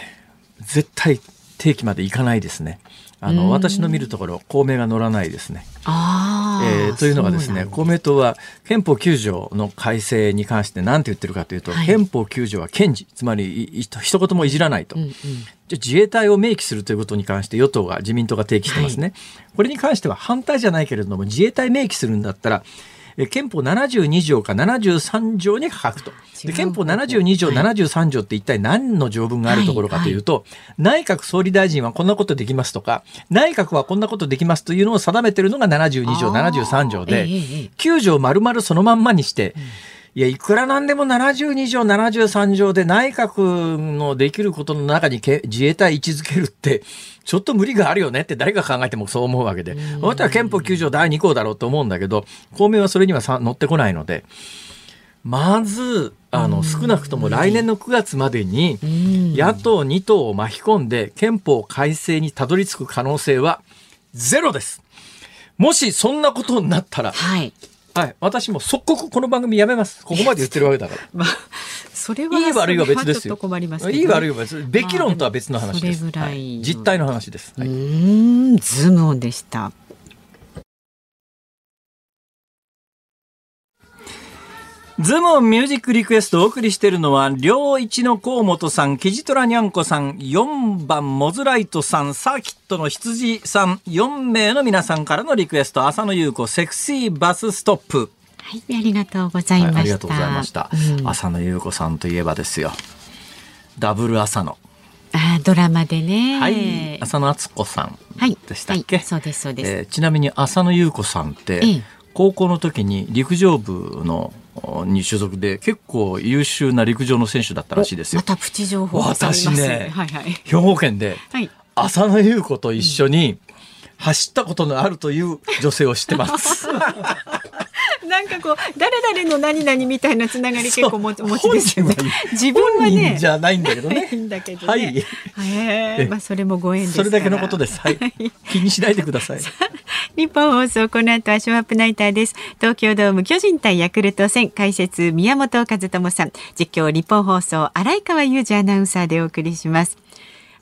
ー、絶対定期までいかないですね。あの、私の見るところ、公明が乗らないですね。えー、というのがですね公明党は憲法9条の改正に関して何て言ってるかというと、はい、憲法9条は堅持つまり一言もいじらないと、うんうん、じゃ自衛隊を明記するということに関して与党が自民党が提起してますね、はい、これに関しては反対じゃないけれども自衛隊明記するんだったら憲法72条か73条に書くと。で憲法72条、はい、73条って一体何の条文があるところかというと、はい。はい、内閣総理大臣はこんなことできますとか、内閣はこんなことできますというのを定めてるのが72条、73条で、えー、9条丸々そのまんまにして、うんいや、いくらなんでも72条、73条で内閣のできることの中に自衛隊位置づけるって、ちょっと無理があるよねって誰が考えてもそう思うわけで、私は憲法9条第2項だろうと思うんだけど、公明はそれにはさ乗ってこないので、まず、あの、少なくとも来年の9月までに、野党2党を巻き込んで憲法改正にたどり着く可能性はゼロです。もしそんなことになったら、はい、はい、私も即刻この番組やめます。ここまで言ってるわけだから。まあ、それはいい悪いは別ですよ。いい悪いは別。べき論とは別の話です。まあ、はい、実態の話です。はい、うん、ズームオンでした。ズモンミュージックリクエストをお送りしているのは、両一の河本さん、キジトラニャンコさん、4番モズライトさん、サーキットの羊さん、4名の皆さんからのリクエスト、浅野優子、セクシーバスストップ。はい、ありがとうございました。はい、ありがとうございました。うん、浅野優子さんといえばですよ。ダブル浅野。あドラマでね。はい。浅野敦子さんでしたっけ、はいはい、そうです、そうです、えー、ちなみに浅野優子さんって、ええ、高校の時に陸上部のに所属で結構優秀な陸上の選手だったらしいですよ。またプチ情報私ね、はいはい、兵庫県で浅野ゆう子と一緒に走ったことのあるという女性を知ってます。なんかこう誰々の何々みたいなつながり結構お持ちですよね。自分はねじゃないんだけどね。いいんだけどね。はい。えまあそれもご縁それだけのことです。はい。気にしないでください。日本放送この後はショーアップナイターです。東京ドーム巨人対ヤクルト戦解説宮本和智さん実況日本放送荒井川裕二アナウンサーでお送りします。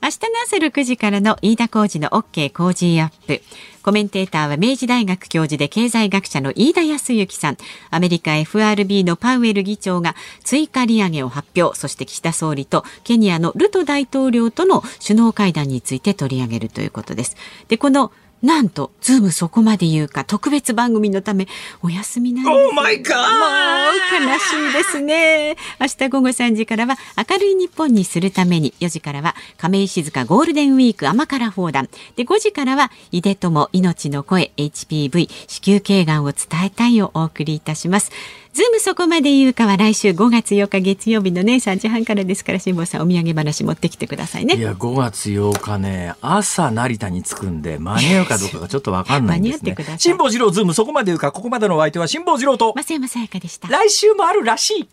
明日の朝6時からの飯田浩二の OK 工事アップ。コメンテーターは明治大学教授で経済学者の飯田康之さん。アメリカ FRB のパウエル議長が追加利上げを発表。そして岸田総理とケニアのルト大統領との首脳会談について取り上げるということです。で、このなんと、ズームそこまで言うか、特別番組のため、お休みなんです。 Oh my God もう、悲しいですね。明日午後3時からは、明るい日本にするために、4時からは、亀井静香ゴールデンウィーク甘辛放談。で、5時からは、井出友命の声、HPV、子宮頸がんを伝えたいをお送りいたします。ズームそこまで言うかは来週5月8日月曜日のね3時半からですから辛坊さんお土産話持ってきてくださいね。いや5月8日ね朝成田に着くんで間に合うかどうかがちょっとわかんないんですね。辛坊治郎ズームそこまで言うかここまでのお相手は辛坊治郎と増山さやかでした。来週もあるらしい